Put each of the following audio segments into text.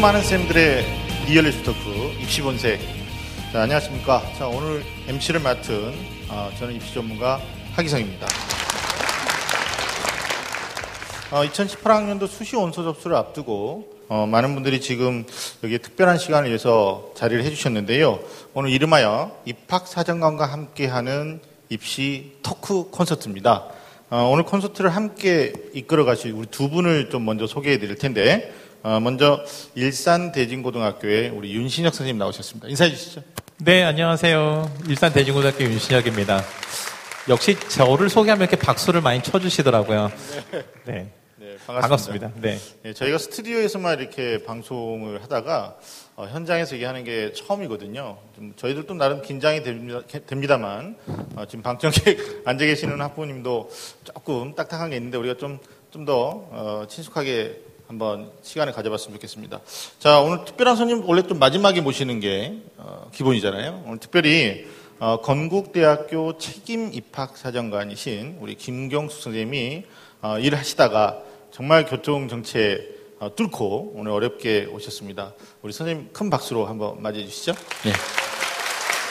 많은 쌤들의 리얼리스트 토크 입시 본색. 자, 안녕하십니까. 자, 오늘 MC를 맡은 어, 저는 입시 전문가 하기성입니다. 어, 2018학년도 수시 원서 접수를 앞두고 어, 많은 분들이 지금 여기 특별한 시간을 위해서 자리를 해주셨는데요. 오늘 이름하여 입학사정관과 함께하는 입시 토크 콘서트입니다. 어, 오늘 콘서트를 함께 이끌어 가실 우리 두 분을 좀 먼저 소개해 드릴 텐데 어, 먼저 일산 대진고등학교의 우리 윤신혁 선생님 나오셨습니다. 인사해 주시죠. 네, 안녕하세요. 일산 대진고등학교 윤신혁입니다. 역시 저를 소개하면 이렇게 박수를 많이 쳐주시더라고요. 네. 네, 반갑습니다. 반갑습니다. 네. 네, 저희가 스튜디오에서만 이렇게 방송을 하다가 어, 현장에서 이게 하는 게 처음이거든요. 좀 저희들도 나름 긴장이 됩니다, 됩니다 만 어, 지금 방청객 앉아 계시는 학부모님도 조금 딱딱한 게 있는데 우리가 좀 좀더 어, 친숙하게 한번 시간을 가져봤으면 좋겠습니다. 자, 오늘 특별한 손님 원래 좀 마지막에 모시는 게 어, 기본이잖아요. 오늘 특별히 어, 건국대학교 책임 입학 사정관이신 우리 김경숙 선생님이 어, 일을 하시다가 정말 교통 정체 어, 뚫고 오늘 어렵게 오셨습니다. 우리 선생님 큰 박수로 한번 맞이해 주시죠. 네.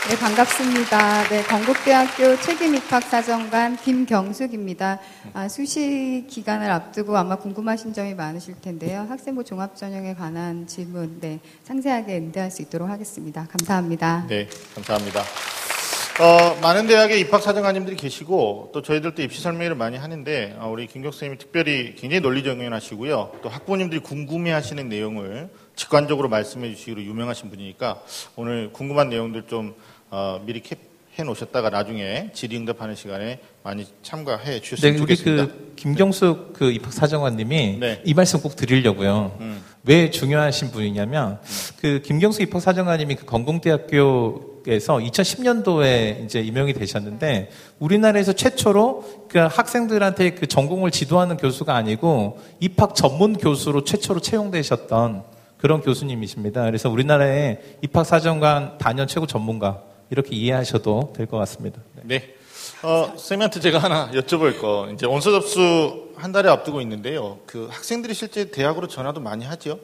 네, 반갑습니다. 네, 건국대학교 책임입학사정관 김경숙입니다. 아, 수시 기간을 앞두고 아마 궁금하신 점이 많으실 텐데요. 학생부 종합전형에 관한 질문, 네, 상세하게 응대할 수 있도록 하겠습니다. 감사합니다. 네, 감사합니다. 어, 많은 대학의 입학사정관님들이 계시고 또 저희들도 입시 설명회를 많이 하는데 어, 우리 김경 선생님이 특별히 굉장히 논리정연하시고요. 또 학부모님들이 궁금해하시는 내용을 직관적으로 말씀해 주시기로 유명하신 분이니까 오늘 궁금한 내용들 좀 어, 미리 캡해 놓으셨다가 나중에 질의응답하는 시간에 많이 참가해 주셨으면 네, 우리 좋겠습니다. 그 김경숙 그 입학 사정관님이 네. 이 말씀 꼭 드리려고요. 음. 왜 중요하신 분이냐면 그 김경숙 입학 사정관님이 그 건국대학교에서 2010년도에 이제 임명이 되셨는데 우리나라에서 최초로 그 학생들한테 그 전공을 지도하는 교수가 아니고 입학 전문 교수로 최초로 채용되셨던 그런 교수님이십니다. 그래서 우리나라의 입학사정관 단연 최고 전문가 이렇게 이해하셔도 될 것 같습니다. 네. 네. 어, 쌤한테 제가 하나 여쭤볼 거. 이제 원서 접수 한 달에 앞두고 있는데요. 그 학생들이 실제 대학으로 전화도 많이 하죠?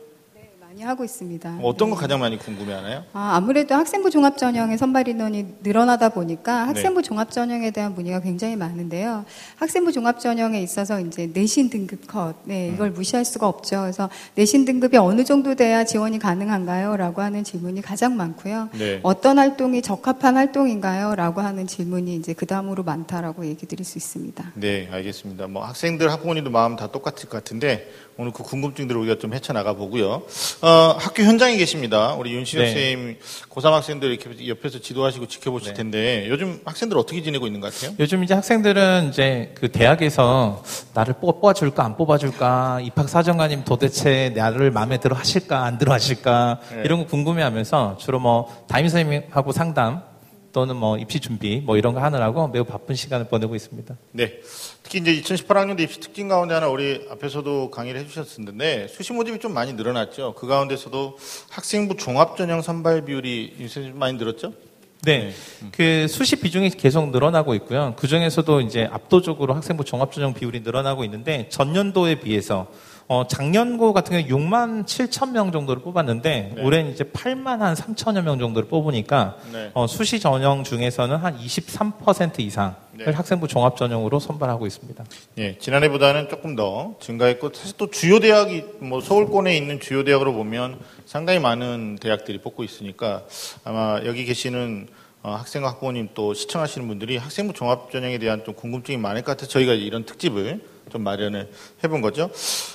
네, 많이 하고 있습니다. 어떤 거 가장 많이 궁금해 하나요? 아, 아무래도 학생부 종합 전형의 선발 인원이 늘어나다 네. 보니까 학생부 종합 전형에 대한 문의가 굉장히 많은데요. 학생부 종합 전형에 있어서 이제 내신 등급 컷, 네, 음. 이걸 무시할 수가 없죠. 그래서 내신 등급이 어느 정도 돼야 지원이 가능한가요? 라고 하는 질문이 가장 많고요. 네. 어떤 활동이 적합한 활동인가요? 라고 하는 질문이 이제 그 다음으로 많다라고 얘기 드릴 수 있습니다. 네, 알겠습니다. 뭐 학생들, 학부모님도 마음 다 똑같을 것 같은데 오늘 그 궁금증들을 우리가 좀 헤쳐나가 보고요. 어, 학교 현장에 계십니다. 우리 윤신혁 네. 선생님 고3 학생들 이렇게 옆에서 지도하시고 지켜보실 네. 텐데 요즘 학생들 어떻게 지내고 있는 것 같아요? 요즘 이제 학생들은 이제 그 대학에서 나를 뽑아줄까 안 뽑아줄까 입학 사정관님 도대체 나를 마음에 들어 하실까 안 들어 하실까 네. 이런 거 궁금해하면서 주로 뭐 담임 선생님하고 상담 또는 뭐 입시 준비 뭐 이런 거 하느라고 매우 바쁜 시간을 보내고 있습니다. 네. 특히 이제 2018학년도 입시 특징 가운데 하나 우리 앞에서도 강의를 해주셨었는데 수시 모집이 좀 많이 늘어났죠. 그 가운데서도 학생부 종합 전형 선발 비율이 요새 많이 늘었죠? 네. 그 수시 비중이 계속 늘어나고 있고요. 그 중에서도 이제 압도적으로 학생부 종합 전형 비율이 늘어나고 있는데 전년도에 비해서 어, 작년고 같은 경우에 6만 7천 명 정도를 뽑았는데 네. 올해는 이제 8만 한 3천여 명 정도를 뽑으니까 네. 어, 수시 전형 중에서는 한 23% 이상을 네. 학생부 종합 전형으로 선발하고 있습니다. 예, 지난해보다는 조금 더 증가했고 사실 또 주요 대학이 뭐 서울권에 있는 주요 대학으로 보면 상당히 많은 대학들이 뽑고 있으니까 아마 여기 계시는 어, 학생과 학부모님 또 시청하시는 분들이 학생부 종합 전형에 대한 좀 궁금증이 많을 것 같아서 저희가 이런 특집을 좀 마련을 해본 거죠.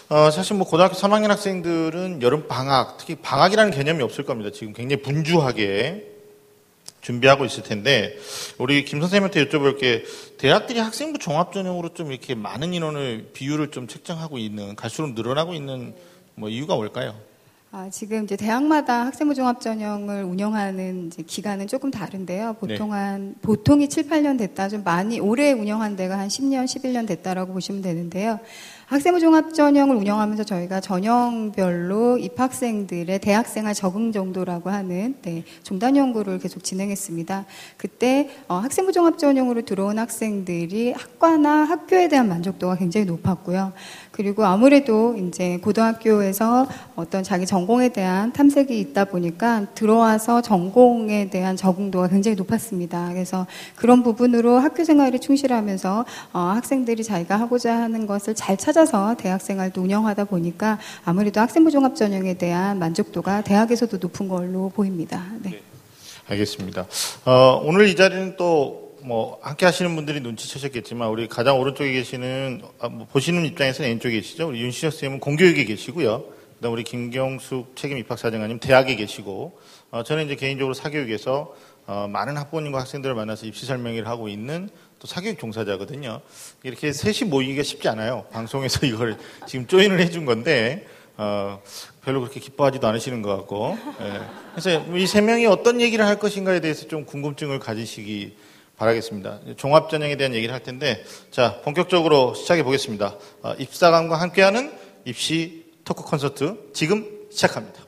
어, 사실 뭐 고등학교 3학년 학생들은 여름 방학, 특히 방학이라는 개념이 없을 겁니다. 지금 굉장히 분주하게 준비하고 있을 텐데 우리 김 선생님한테 여쭤볼 게 대학들이 학생부 종합 전형으로 좀 이렇게 많은 인원을 비율을 좀 책정하고 있는 갈수록 늘어나고 있는 뭐 이유가 뭘까요? 아, 지금 이제 대학마다 학생부 종합 전형을 운영하는 이제 기간은 조금 다른데요. 보통 한 보통이 7, 8년 됐다. 좀 많이 오래 운영한 데가 한 10년, 11년 됐다라고 보시면 되는데요. 학생부 종합 전형을 운영하면서 저희가 전형별로 입학생들의 대학생활 적응 정도라고 하는 네, 종단 연구를 계속 진행했습니다. 그때 어, 학생부 종합 전형으로 들어온 학생들이 학과나 학교에 대한 만족도가 굉장히 높았고요. 그리고 아무래도 이제 고등학교에서 어떤 자기 전공에 대한 탐색이 있다 보니까 들어와서 전공에 대한 적응도가 굉장히 높았습니다. 그래서 그런 부분으로 학교 생활에 충실하면서 어, 학생들이 자기가 하고자 하는 것을 잘 찾아서 대학 생활도 운영하다 보니까 아무래도 학생부 종합 전형에 대한 만족도가 대학에서도 높은 걸로 보입니다. 네. 알겠습니다. 어, 오늘 이 자리는 또 뭐 함께 하시는 분들이 눈치채셨겠지만 우리 가장 오른쪽에 계시는 아, 뭐 보시는 입장에서는 왼쪽에 계시죠. 우리 윤시혁 선생님은 공교육에 계시고요. 그다음 우리 김경숙 책임 입학 사정관님 대학에 계시고 어, 저는 이제 개인적으로 사교육에서 어, 많은 학부모님과 학생들을 만나서 입시 설명회를 하고 있는 또 사교육 종사자거든요. 이렇게 셋이 모이기가 쉽지 않아요. 방송에서 이걸 지금 조인을 해준 건데 어, 별로 그렇게 기뻐하지도 않으시는 것 같고. 예. 그래서 이 세 명이 어떤 얘기를 할 것인가에 대해서 좀 궁금증을 가지시기 바라겠습니다. 종합전형에 대한 얘기를 할 텐데, 자, 본격적으로 시작해 보겠습니다. 어, 입사감과 함께하는 입시 토크 콘서트 지금 시작합니다.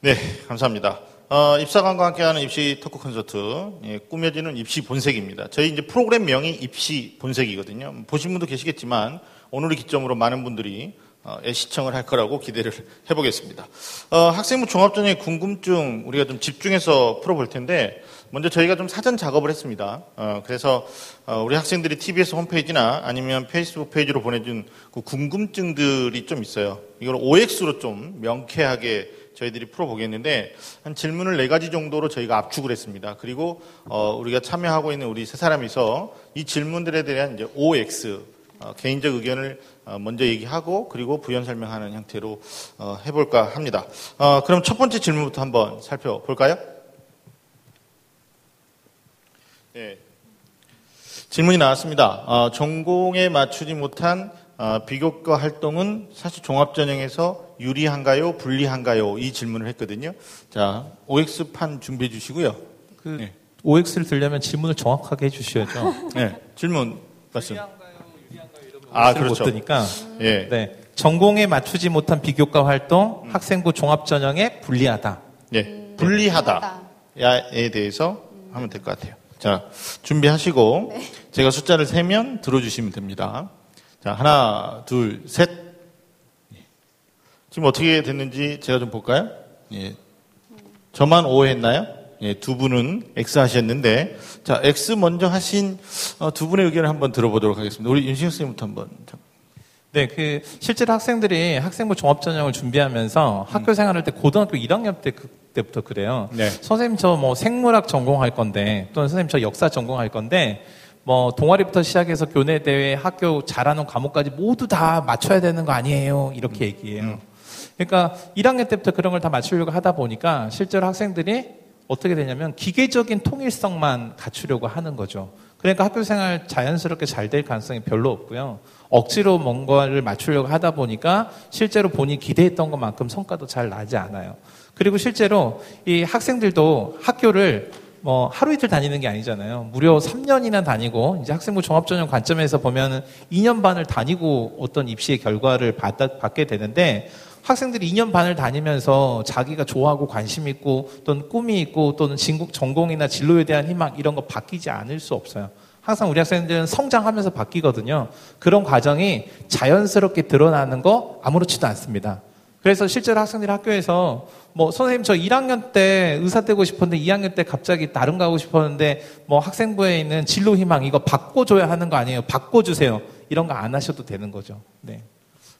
네, 감사합니다. 어, 입사관과 함께하는 입시 토크 콘서트, 예, 꾸며지는 입시 본색입니다. 저희 이제 프로그램 명이 입시 본색이거든요. 보신 분도 계시겠지만, 오늘을 기점으로 많은 분들이 어, 시청을 할 거라고 기대를 해보겠습니다. 어, 학생부 종합전형의 궁금증 우리가 좀 집중해서 풀어볼 텐데, 먼저 저희가 좀 사전 작업을 했습니다. 어, 그래서 어, 우리 학생들이 TBS 홈페이지나 아니면 페이스북 페이지로 보내준 그 궁금증들이 좀 있어요. 이걸 OX로 좀 명쾌하게 저희들이 풀어보겠는데 한 질문을 네 가지 정도로 저희가 압축을 했습니다. 그리고 어, 우리가 참여하고 있는 우리 세 사람이서 이 질문들에 대한 이제 OX 어, 개인적 의견을 어, 먼저 얘기하고 그리고 부연 설명하는 형태로 어, 해볼까 합니다. 어, 그럼 첫 번째 질문부터 한번 살펴볼까요? 네. 질문이 나왔습니다. 어, 전공에 맞추지 못한 어, 비교과 활동은 사실 종합전형에서 유리한가요, 불리한가요? 이 질문을 했거든요. 자, OX판 준비해 주시고요. 그 네. OX를 들려면 질문을 정확하게 해 주셔야죠. 네, 질문 말씀. 아, 그렇죠. 못 드니까. 예. 네. 전공에 맞추지 못한 비교과 활동, 음. 학생부 종합 전형에 불리하다. 예. 음, 불리하다에 대해서 음. 하면 될 것 같아요. 자, 준비하시고 네. 제가 숫자를 세면 들어주시면 됩니다. 자, 하나, 둘, 셋. 예. 지금 어떻게 됐는지 제가 좀 볼까요? 예. 저만 O 했나요? 예, 두 분은 X 하셨는데, 자, X 먼저 하신 어, 두 분의 의견을 한번 들어보도록 하겠습니다. 우리 윤신혁 선생님부터 한번. 네, 그, 실제로 학생들이 학생부 종합 전형을 준비하면서 음. 학교 생활할 때 고등학교 1학년 때 그때부터 그래요. 네. 선생님 저 뭐 생물학 전공할 건데, 또는 선생님 저 역사 전공할 건데, 뭐 동아리부터 시작해서 교내 대회 학교 잘하는 과목까지 모두 다 맞춰야 되는 거 아니에요 이렇게 얘기해요. 음. 그러니까 1학년 때부터 그런 걸 다 맞추려고 하다 보니까 실제로 학생들이 어떻게 되냐면 기계적인 통일성만 갖추려고 하는 거죠. 그러니까 학교 생활 자연스럽게 잘 될 가능성이 별로 없고요. 억지로 뭔가를 맞추려고 하다 보니까 실제로 본인이 기대했던 것만큼 성과도 잘 나지 않아요. 그리고 실제로 이 학생들도 학교를 뭐 하루 이틀 다니는 게 아니잖아요. 무려 3년이나 다니고 이제 학생부 종합전형 관점에서 보면은 2년 반을 다니고 어떤 입시의 결과를 받, 받게 되는데 학생들이 2년 반을 다니면서 자기가 좋아하고 관심 있고 또는 꿈이 있고 또는 진국, 전공이나 진로에 대한 희망 이런 거 바뀌지 않을 수 없어요. 항상 우리 학생들은 성장하면서 바뀌거든요. 그런 과정이 자연스럽게 드러나는 거 아무렇지도 않습니다. 그래서 실제로 학생들이 학교에서 뭐 선생님 저 1학년 때 의사 되고 싶었는데 2학년 때 갑자기 다른 거 하고 싶었는데 뭐 학생부에 있는 진로 희망 이거 바꿔줘야 하는 거 아니에요? 바꿔주세요. 이런 거 안 하셔도 되는 거죠. 네.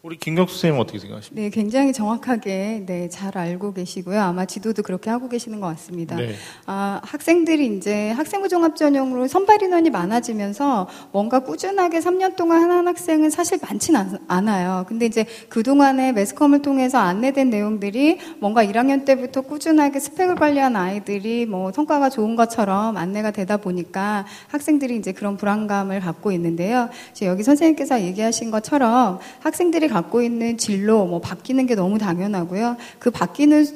우리 김경수 선생님 어떻게 생각하십니까? 네, 굉장히 정확하게 네, 잘 알고 계시고요. 아마 지도도 그렇게 하고 계시는 것 같습니다. 네. 아, 학생들이 이제 학생부 종합 전형으로 선발 인원이 많아지면서 뭔가 꾸준하게 3년 동안 하는 학생은 사실 많지는 않아요. 근데 이제 그동안에 매스컴을 통해서 안내된 내용들이 뭔가 1학년 때부터 꾸준하게 스펙을 관리한 아이들이 뭐 성과가 좋은 것처럼 안내가 되다 보니까 학생들이 이제 그런 불안감을 갖고 있는데요. 여기 선생님께서 얘기하신 것처럼 학생들이 갖고 있는 진로 뭐 바뀌는 게 너무 당연하고요. 그 바뀌는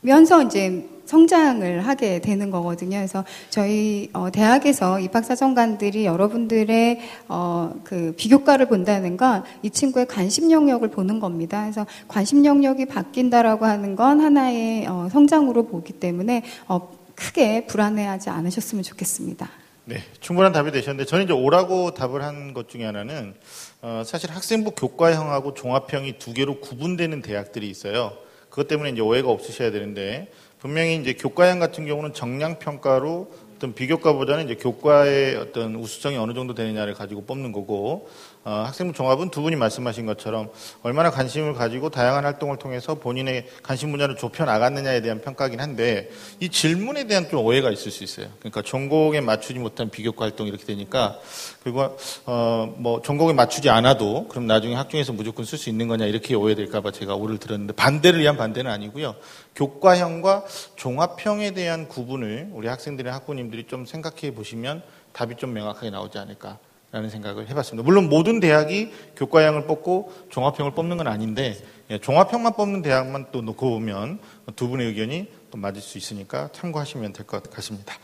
면서 이제 성장을 하게 되는 거거든요. 그래서 저희 어, 대학에서 입학사정관들이 여러분들의 어, 그 비교과를 본다는 건 이 친구의 관심 영역을 보는 겁니다. 그래서 관심 영역이 바뀐다라고 하는 건 하나의 어, 성장으로 보기 때문에 어, 크게 불안해하지 않으셨으면 좋겠습니다. 네, 충분한 답이 되셨는데 저는 이제 오라고 답을 한 것 중에 하나는 어, 사실 학생부 교과형하고 종합형이 두 개로 구분되는 대학들이 있어요. 그것 때문에 이제 오해가 없으셔야 되는데 분명히 이제 교과형 같은 경우는 정량 평가로 어떤 비교과보다는 이제 교과의 어떤 우수성이 어느 정도 되느냐를 가지고 뽑는 거고 어, 학생부 종합은 두 분이 말씀하신 것처럼 얼마나 관심을 가지고 다양한 활동을 통해서 본인의 관심 분야를 좁혀 나갔느냐에 대한 평가긴 한데 이 질문에 대한 좀 오해가 있을 수 있어요. 그러니까 전공에 맞추지 못한 비교과 활동 이렇게 되니까 그리고 어, 뭐 전공에 맞추지 않아도 그럼 나중에 학종에서 무조건 쓸 수 있는 거냐 이렇게 오해될까봐 제가 오를 들었는데 반대를 위한 반대는 아니고요. 교과형과 종합형에 대한 구분을 우리 학생들의 학부님들이 좀 생각해 보시면 답이 좀 명확하게 나오지 않을까. 라는 생각을 해봤습니다. 물론 모든 대학이 교과형을 뽑고 종합형을 뽑는 건 아닌데 예, 종합형만 뽑는 대학만 또 놓고 보면 두 분의 의견이 또 맞을 수 있으니까 참고하시면 될 것 같습니다.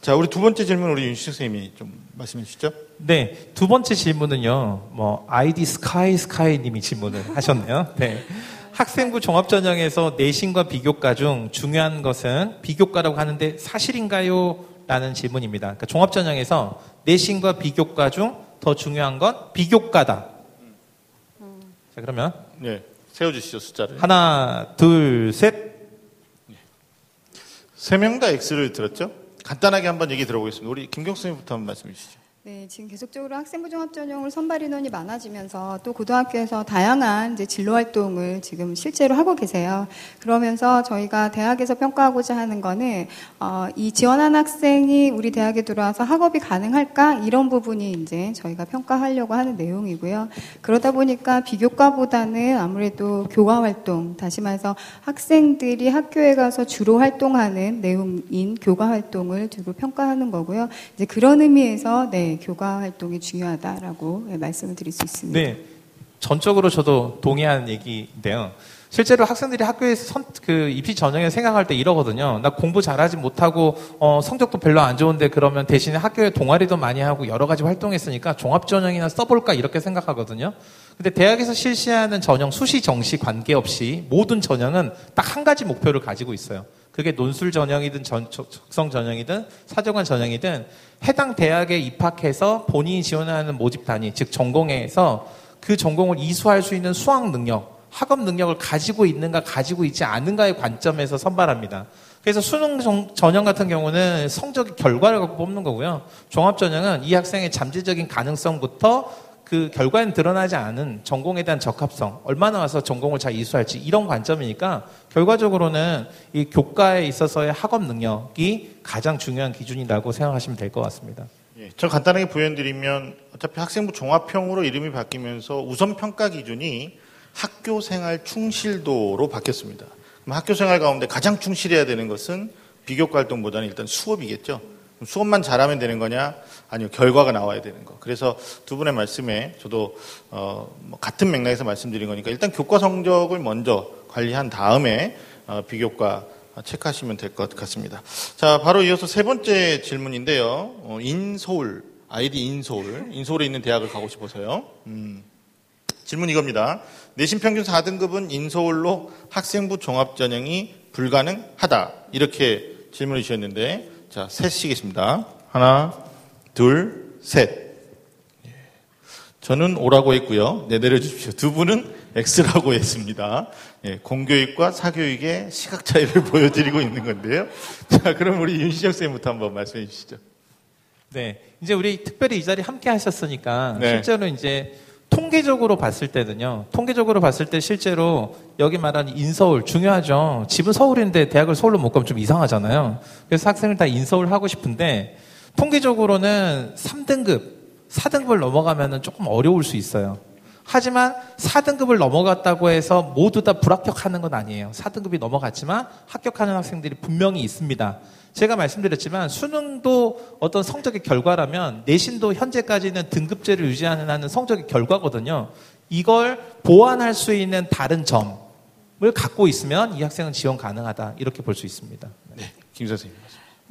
자, 우리 두 번째 질문 우리 윤식 선생님이 좀 말씀해 주시죠. 네, 두 번째 질문은요. 뭐 아이디 스카이 스카이 님이 질문을 하셨네요. 네. 학생부 종합전형에서 내신과 비교과 중 중요한 것은 비교과라고 하는데 사실인가요? 라는 질문입니다. 그러니까 종합전형에서 내신과 비교과 중 더 중요한 건 비교과다. 자, 그러면 네, 세워주시죠 숫자를. 하나, 둘, 셋. 세 명 다 X를 들었죠? 간단하게 한번 얘기 들어보겠습니다. 우리 김경수 님부터 한번 말씀해 주시죠. 네, 지금 계속적으로 학생부 종합 전형을 선발 인원이 많아지면서 또 고등학교에서 다양한 이제 진로 활동을 지금 실제로 하고 계세요. 그러면서 저희가 대학에서 평가하고자 하는 거는 어, 이 지원한 학생이 우리 대학에 들어와서 학업이 가능할까 이런 부분이 이제 저희가 평가하려고 하는 내용이고요. 그러다 보니까 비교과보다는 아무래도 교과 활동, 다시 말해서 학생들이 학교에 가서 주로 활동하는 내용인 교과 활동을 주로 평가하는 거고요. 이제 그런 의미에서 네. 교과 활동이 중요하다라고 말씀을 드릴 수 있습니다. 네. 전적으로 저도 동의하는 얘기인데요. 실제로 학생들이 학교에서 선, 그 입시 전형에 생각할 때 이러거든요. 나 공부 잘하지 못하고 어, 성적도 별로 안 좋은데 그러면 대신에 학교에 동아리도 많이 하고 여러 가지 활동했으니까 종합 전형이나 써볼까 이렇게 생각하거든요. 근데 대학에서 실시하는 전형 수시 정시 관계없이 모든 전형은 딱 한 가지 목표를 가지고 있어요. 그게 논술 전형이든 전, 적성 전형이든 사정관 전형이든 해당 대학에 입학해서 본인이 지원하는 모집 단위, 즉 전공에서 그 전공을 이수할 수 있는 수학 능력, 학업 능력을 가지고 있는가 가지고 있지 않은가의 관점에서 선발합니다. 그래서 수능 전형 같은 경우는 성적 결과를 갖고 뽑는 거고요. 종합 전형은 이 학생의 잠재적인 가능성부터 그 결과는 드러나지 않은 전공에 대한 적합성, 얼마나 와서 전공을 잘 이수할지 이런 관점이니까 결과적으로는 이 교과에 있어서의 학업 능력이 가장 중요한 기준이라고 생각하시면 될 것 같습니다. 예, 저 간단하게 부연드리면 어차피 학생부 종합형으로 이름이 바뀌면서 우선 평가 기준이 학교 생활 충실도로 바뀌었습니다. 학교 생활 가운데 가장 충실해야 되는 것은 비교과 활동보다는 일단 수업이겠죠. 수업만 잘하면 되는 거냐? 아니요, 결과가 나와야 되는 거. 그래서 두 분의 말씀에 저도 어, 뭐 같은 맥락에서 말씀드린 거니까 일단 교과 성적을 먼저 관리한 다음에 어, 비교과 체크하시면 될 것 같습니다. 자, 바로 이어서 세 번째 질문인데요. 어, 인서울, 아이디 인서울, 인서울에 있는 대학을 가고 싶어서요. 음, 질문 이겁니다. 내신 평균 4등급은 인서울로 학생부 종합 전형이 불가능하다. 이렇게 질문을 주셨는데, 자, 셋이겠습니다. 하나, 둘, 셋. 예. 저는 오라고 했고요. 네, 내려주십시오. 두 분은 X라고 했습니다. 예, 공교육과 사교육의 시각 차이를 보여드리고 있는 건데요. 자, 그럼 우리 윤시영 쌤부터 한번 말씀해 주시죠. 네. 이제 우리 특별히 이 자리 함께 하셨으니까 네. 실제로 이제 통계적으로 봤을 때는요. 통계적으로 봤을 때 실제로 여기 말하는 인서울 중요하죠. 집은 서울인데 대학을 서울로 못 가면 좀 이상하잖아요. 그래서 학생을 다 인서울 하고 싶은데 통계적으로는 3등급, 4등급을 넘어가면 조금 어려울 수 있어요. 하지만 4등급을 넘어갔다고 해서 모두 다 불합격하는 건 아니에요. 4등급이 넘어갔지만 합격하는 학생들이 분명히 있습니다. 제가 말씀드렸지만 수능도 어떤 성적의 결과라면 내신도 현재까지는 등급제를 유지하는 하는 성적의 결과거든요. 이걸 보완할 수 있는 다른 점은 갖고 있으면 이 학생은 지원 가능하다 이렇게 볼 수 있습니다. 네, 김 선생님.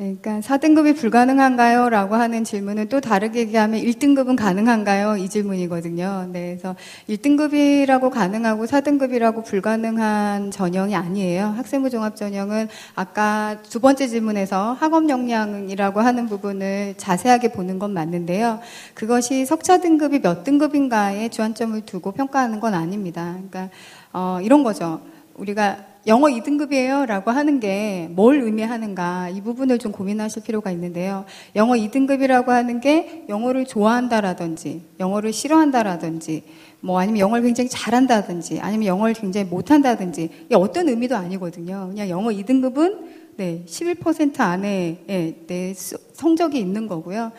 네, 그러니까 4등급이 불가능한가요? 라고 하는 질문은 또 다르게 얘기하면 1등급은 가능한가요? 이 질문이거든요. 네, 그래서 1등급이라고 가능하고 4등급이라고 불가능한 전형이 아니에요. 학생부 종합 전형은 아까 두 번째 질문에서 학업 역량이라고 하는 부분을 자세하게 보는 건 맞는데요. 그것이 석차 등급이 몇 등급인가에 주안점을 두고 평가하는 건 아닙니다. 그러니까 어, 이런 거죠. 우리가 영어 2등급이에요 라고 하는 게 뭘 의미하는가 이 부분을 좀 고민하실 필요가 있는데요. 영어 2등급이라고 하는 게 영어를 좋아한다라든지 영어를 싫어한다라든지 뭐 아니면 영어를 굉장히 잘한다든지 아니면 영어를 굉장히 못한다든지 이게 어떤 의미도 아니거든요. 그냥 영어 2등급은 네, 11% 안에 네, 네, 성적이 있는 거고요.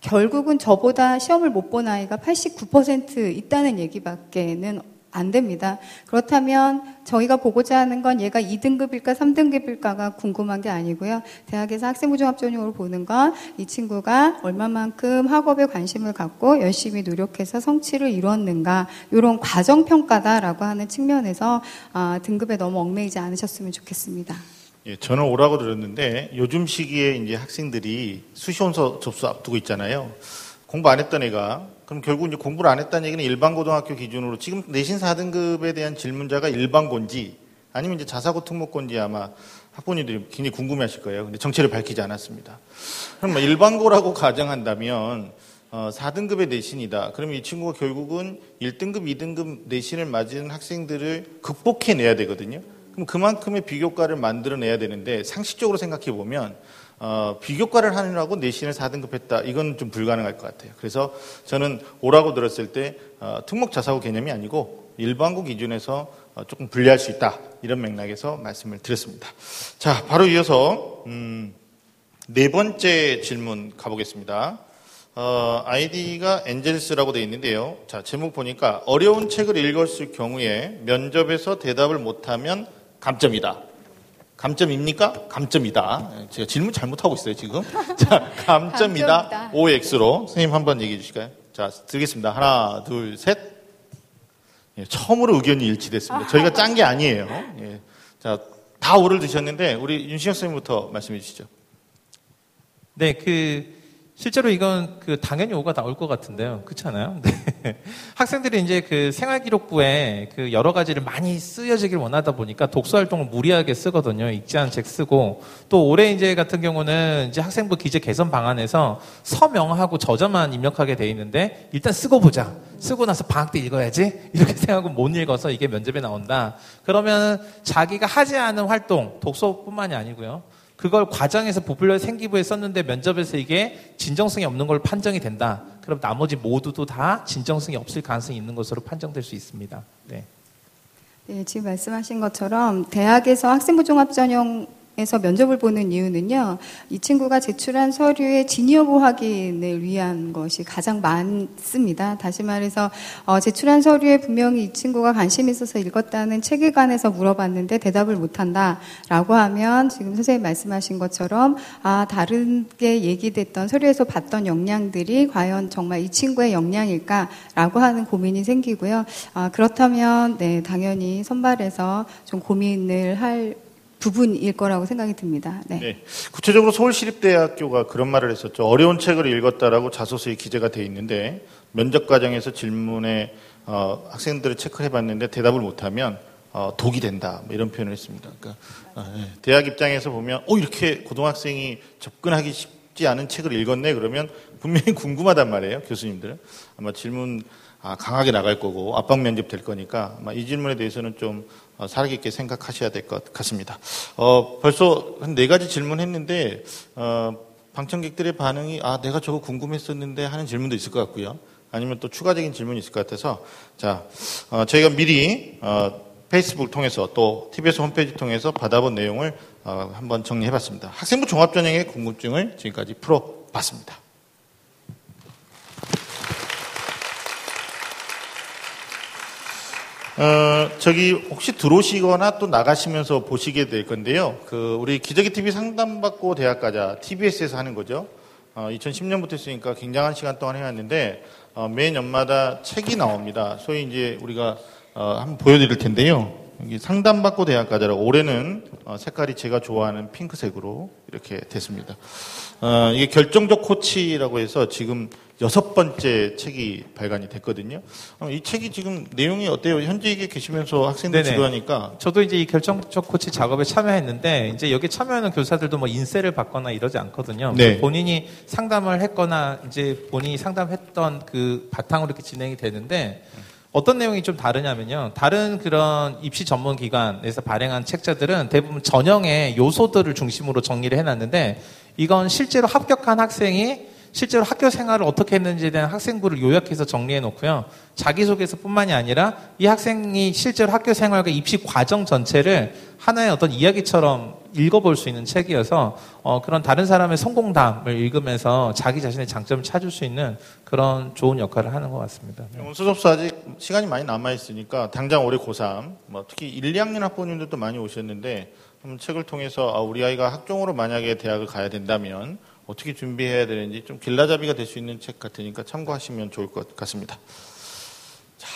결국은 저보다 시험을 못 본 아이가 89% 있다는 얘기밖에는 안 됩니다. 그렇다면 저희가 보고자 하는 건 얘가 2등급일까 3등급일까가 궁금한 게 아니고요. 대학에서 학생부 종합 전형으로 보는 건 이 친구가 얼마만큼 학업에 관심을 갖고 열심히 노력해서 성취를 이루었는가 이런 과정 평가다라고 하는 측면에서 아, 등급에 너무 얽매이지 않으셨으면 좋겠습니다. 예, 저는 오라고 들었는데 요즘 시기에 이제 학생들이 수시원서 접수 앞두고 있잖아요. 공부 안 했던 애가 그럼 결국 이제 공부를 안 했다는 얘기는 일반 고등학교 기준으로 지금 내신 4등급에 대한 질문자가 일반고인지 아니면 이제 자사고 특목고인지 아마 학부모님들이 굉장히 궁금해 하실 거예요. 근데 정체를 밝히지 않았습니다. 그럼 뭐 일반고라고 가정한다면 어, 4등급의 내신이다. 그러면 이 친구가 결국은 1등급, 2등급 내신을 맞은 학생들을 극복해내야 되거든요. 그럼 그만큼의 비교과를 만들어내야 되는데 상식적으로 생각해 보면 어, 비교과를 하느라고 내신을 4등급 했다. 이건 좀 불가능할 것 같아요. 그래서 저는 오라고 들었을 때 어, 특목 자사고 개념이 아니고 일반고 기준에서 어, 조금 분리할 수 있다. 이런 맥락에서 말씀을 드렸습니다. 자, 바로 이어서 음, 네 번째 질문 가보겠습니다. 어, 아이디가 엔젤스라고 되어 있는데요. 자, 제목 보니까 어려운 책을 읽었을 경우에 면접에서 대답을 못하면 감점이다. 감점입니까? 감점이다. 제가 질문 잘못하고 있어요, 지금. 자, 감점이다. 감점이다. OX로. 선생님 한번 얘기해 주실까요? 자, 드리겠습니다. 하나, 둘, 셋. 예, 처음으로 의견이 일치됐습니다. 저희가 짠 게 아니에요. 예. 자, 다 오를 드셨는데, 우리 윤신혁 선생님부터 말씀해 주시죠. 네, 그, 실제로 이건 그 당연히 오가 나올 것 같은데요. 그렇지 않아요? 네. 학생들이 이제 그 생활기록부에 그 여러 가지를 많이 쓰여지길 원하다 보니까 독서 활동을 무리하게 쓰거든요. 읽지 않은 책 쓰고 또 올해 이제 같은 경우는 이제 학생부 기재 개선 방안에서 서명하고 저자만 입력하게 돼 있는데 일단 쓰고 보자. 쓰고 나서 방학 때 읽어야지. 이렇게 생각하고 못 읽어서 이게 면접에 나온다. 그러면 자기가 하지 않은 활동, 독서뿐만이 아니고요. 그걸 과정에서 부풀려 생기부에 썼는데 면접에서 이게 진정성이 없는 걸 판정이 된다. 그럼 나머지 모두도 다 진정성이 없을 가능성이 있는 것으로 판정될 수 있습니다. 네. 네, 지금 말씀하신 것처럼 대학에서 학생부 종합 전형 에서 면접을 보는 이유는요, 이 친구가 제출한 서류의 진위 여부 확인을 위한 것이 가장 많습니다. 다시 말해서, 어, 제출한 서류에 분명히 이 친구가 관심 있어서 읽었다는 책에 관해서 물어봤는데 대답을 못한다. 라고 하면 지금 선생님 말씀하신 것처럼, 아, 다른게 얘기됐던 서류에서 봤던 역량들이 과연 정말 이 친구의 역량일까? 라고 하는 고민이 생기고요. 아, 그렇다면, 네, 당연히 선발에서 좀 고민을 할 부분일 거라고 생각이 듭니다. 네. 네. 구체적으로 서울시립대학교가 그런 말을 했었죠. 어려운 책을 읽었다라고 자소서에 기재가 돼 있는데 면접 과정에서 질문에 어, 학생들을 체크를 해봤는데 대답을 못하면 어, 독이 된다 뭐 이런 표현을 했습니다. 그러니까 어, 네. 대학 입장에서 보면 어 이렇게 고등학생이 접근하기 쉽지 않은 책을 읽었네 그러면 분명히 궁금하단 말이에요 교수님들은 아마 질문 아, 강하게 나갈 거고 압박 면접 될 거니까 아마 이 질문에 대해서는 좀 어, 살아있게 생각하셔야 될 것 같습니다. 어, 벌써 한 네 가지 질문했는데 어, 방청객들의 반응이 아 내가 저거 궁금했었는데 하는 질문도 있을 것 같고요. 아니면 또 추가적인 질문이 있을 것 같아서 자 어, 저희가 미리 어, 페이스북 통해서 또 TBS 홈페이지 통해서 받아본 내용을 어, 한번 정리해봤습니다. 학생부 종합전형의 궁금증을 지금까지 풀어봤습니다. 어, 저기 혹시 들어오시거나 또 나가시면서 보시게 될 건데요. 그 우리 기저귀 TV 상담받고 대학 가자 TBS에서 하는 거죠. 어, 2010년부터 했으니까 굉장한 시간 동안 해왔는데 어, 매 연마다 책이 나옵니다. 소위 이제 우리가 어, 한번 보여드릴 텐데요. 여기 상담받고 대학가자라고 올해는 어, 색깔이 제가 좋아하는 핑크색으로 이렇게 됐습니다. 어, 이게 결정적 코치라고 해서 지금 여섯 번째 책이 발간이 됐거든요. 어, 이 책이 지금 내용이 어때요? 현직에 계시면서 학생들 네네. 지도하니까 저도 이제 이 결정적 코치 작업에 참여했는데 이제 여기 참여하는 교사들도 뭐 인세를 받거나 이러지 않거든요. 네. 본인이 상담을 했거나 이제 본인이 상담했던 그 바탕으로 이렇게 진행이 되는데 어떤 내용이 좀 다르냐면요. 다른 그런 입시 전문 기관에서 발행한 책자들은 대부분 전형의 요소들을 중심으로 정리를 해놨는데 이건 실제로 합격한 학생이 실제로 학교 생활을 어떻게 했는지에 대한 학생부를 요약해서 정리해 놓고요. 자기소개서뿐만이 아니라 이 학생이 실제로 학교 생활과 입시 과정 전체를 하나의 어떤 이야기처럼 읽어볼 수 있는 책이어서 어, 그런 다른 사람의 성공담을 읽으면서 자기 자신의 장점을 찾을 수 있는 그런 좋은 역할을 하는 것 같습니다. 네. 오늘 수접수 아직 시간이 많이 남아 있으니까 당장 올해 고3, 뭐 특히 1, 2학년 학부모님들도 많이 오셨는데 책을 통해서 아, 우리 아이가 학종으로 만약에 대학을 가야 된다면 어떻게 준비해야 되는지 좀 길라잡이가 될 수 있는 책 같으니까 참고하시면 좋을 것 같습니다. 자,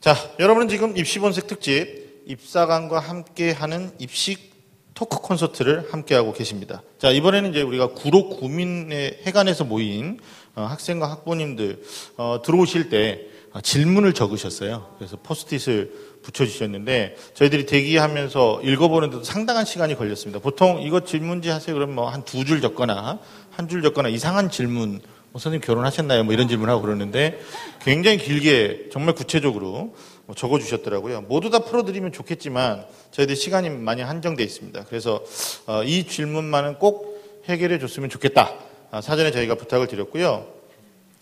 자 여러분은 지금 입시본색 특집 입사관과 함께하는 입시 토크 콘서트를 함께하고 계십니다. 자, 이번에는 이제 우리가 구로 구민의 해관에서 모인 어, 학생과 학부모님들 어, 들어오실 때 어, 질문을 적으셨어요. 그래서 포스트잇을 붙여주셨는데 저희들이 대기하면서 읽어보는데도 상당한 시간이 걸렸습니다. 보통 이거 질문지 하세요 그러면 뭐 한 두 줄 적거나 한 줄 적거나 이상한 질문 뭐 선생님 결혼하셨나요? 뭐 이런 질문하고 그러는데 굉장히 길게 정말 구체적으로 뭐 적어주셨더라고요. 모두 다 풀어드리면 좋겠지만 저희들 시간이 많이 한정돼 있습니다. 그래서 어, 이 질문만은 꼭 해결해 줬으면 좋겠다. 아, 사전에 저희가 부탁을 드렸고요.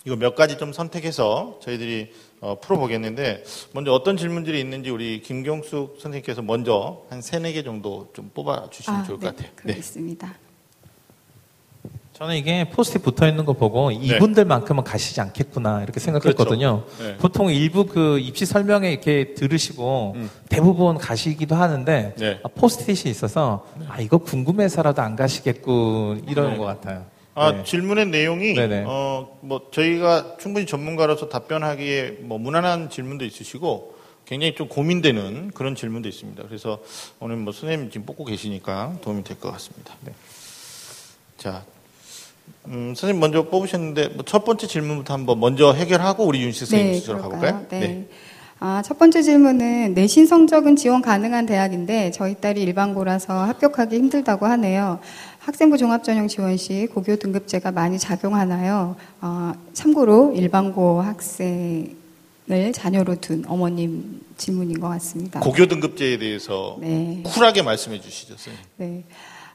이거 몇 가지 좀 선택해서 저희들이 어, 풀어보겠는데 먼저 어떤 질문들이 있는지 우리 김경숙 선생님께서 먼저 한 세네 개 정도 좀 뽑아 주시면 좋을 것 네, 같아요. 그러겠습니다. 저는 이게 포스트잇 붙어 있는 거 보고 네. 이분들만큼은 가시지 않겠구나 이렇게 생각했거든요. 그렇죠. 네. 보통 일부 그 입시 설명회 이렇게 들으시고 음. 대부분 가시기도 하는데 네. 아, 포스트잇이 있어서 아 이거 궁금해서라도 안 가시겠군 이러는 네. 것 같아요. 아, 네. 질문의 내용이 네네. 어, 뭐 저희가 충분히 전문가로서 답변하기에 뭐 무난한 질문도 있으시고 굉장히 좀 고민되는 그런 질문도 있습니다. 그래서 오늘 뭐 선생님 지금 뽑고 계시니까 도움이 될 것 같습니다. 네. 자, 음, 선생님 먼저 뽑으셨는데 뭐 첫 번째 질문부터 한번 먼저 해결하고 우리 윤식 선생님 네, 수로 그럴까요? 가볼까요? 네. 아, 첫 번째 질문은 내신 성적은 지원 가능한 대학인데 저희 딸이 일반고라서 합격하기 힘들다고 하네요. 학생부 종합전형 지원 시 고교 등급제가 많이 작용하나요? 어, 참고로 일반고 학생을 자녀로 둔 어머님 질문인 것 같습니다. 고교 등급제에 대해서 네. 쿨하게 말씀해 주시죠, 선생님. 네.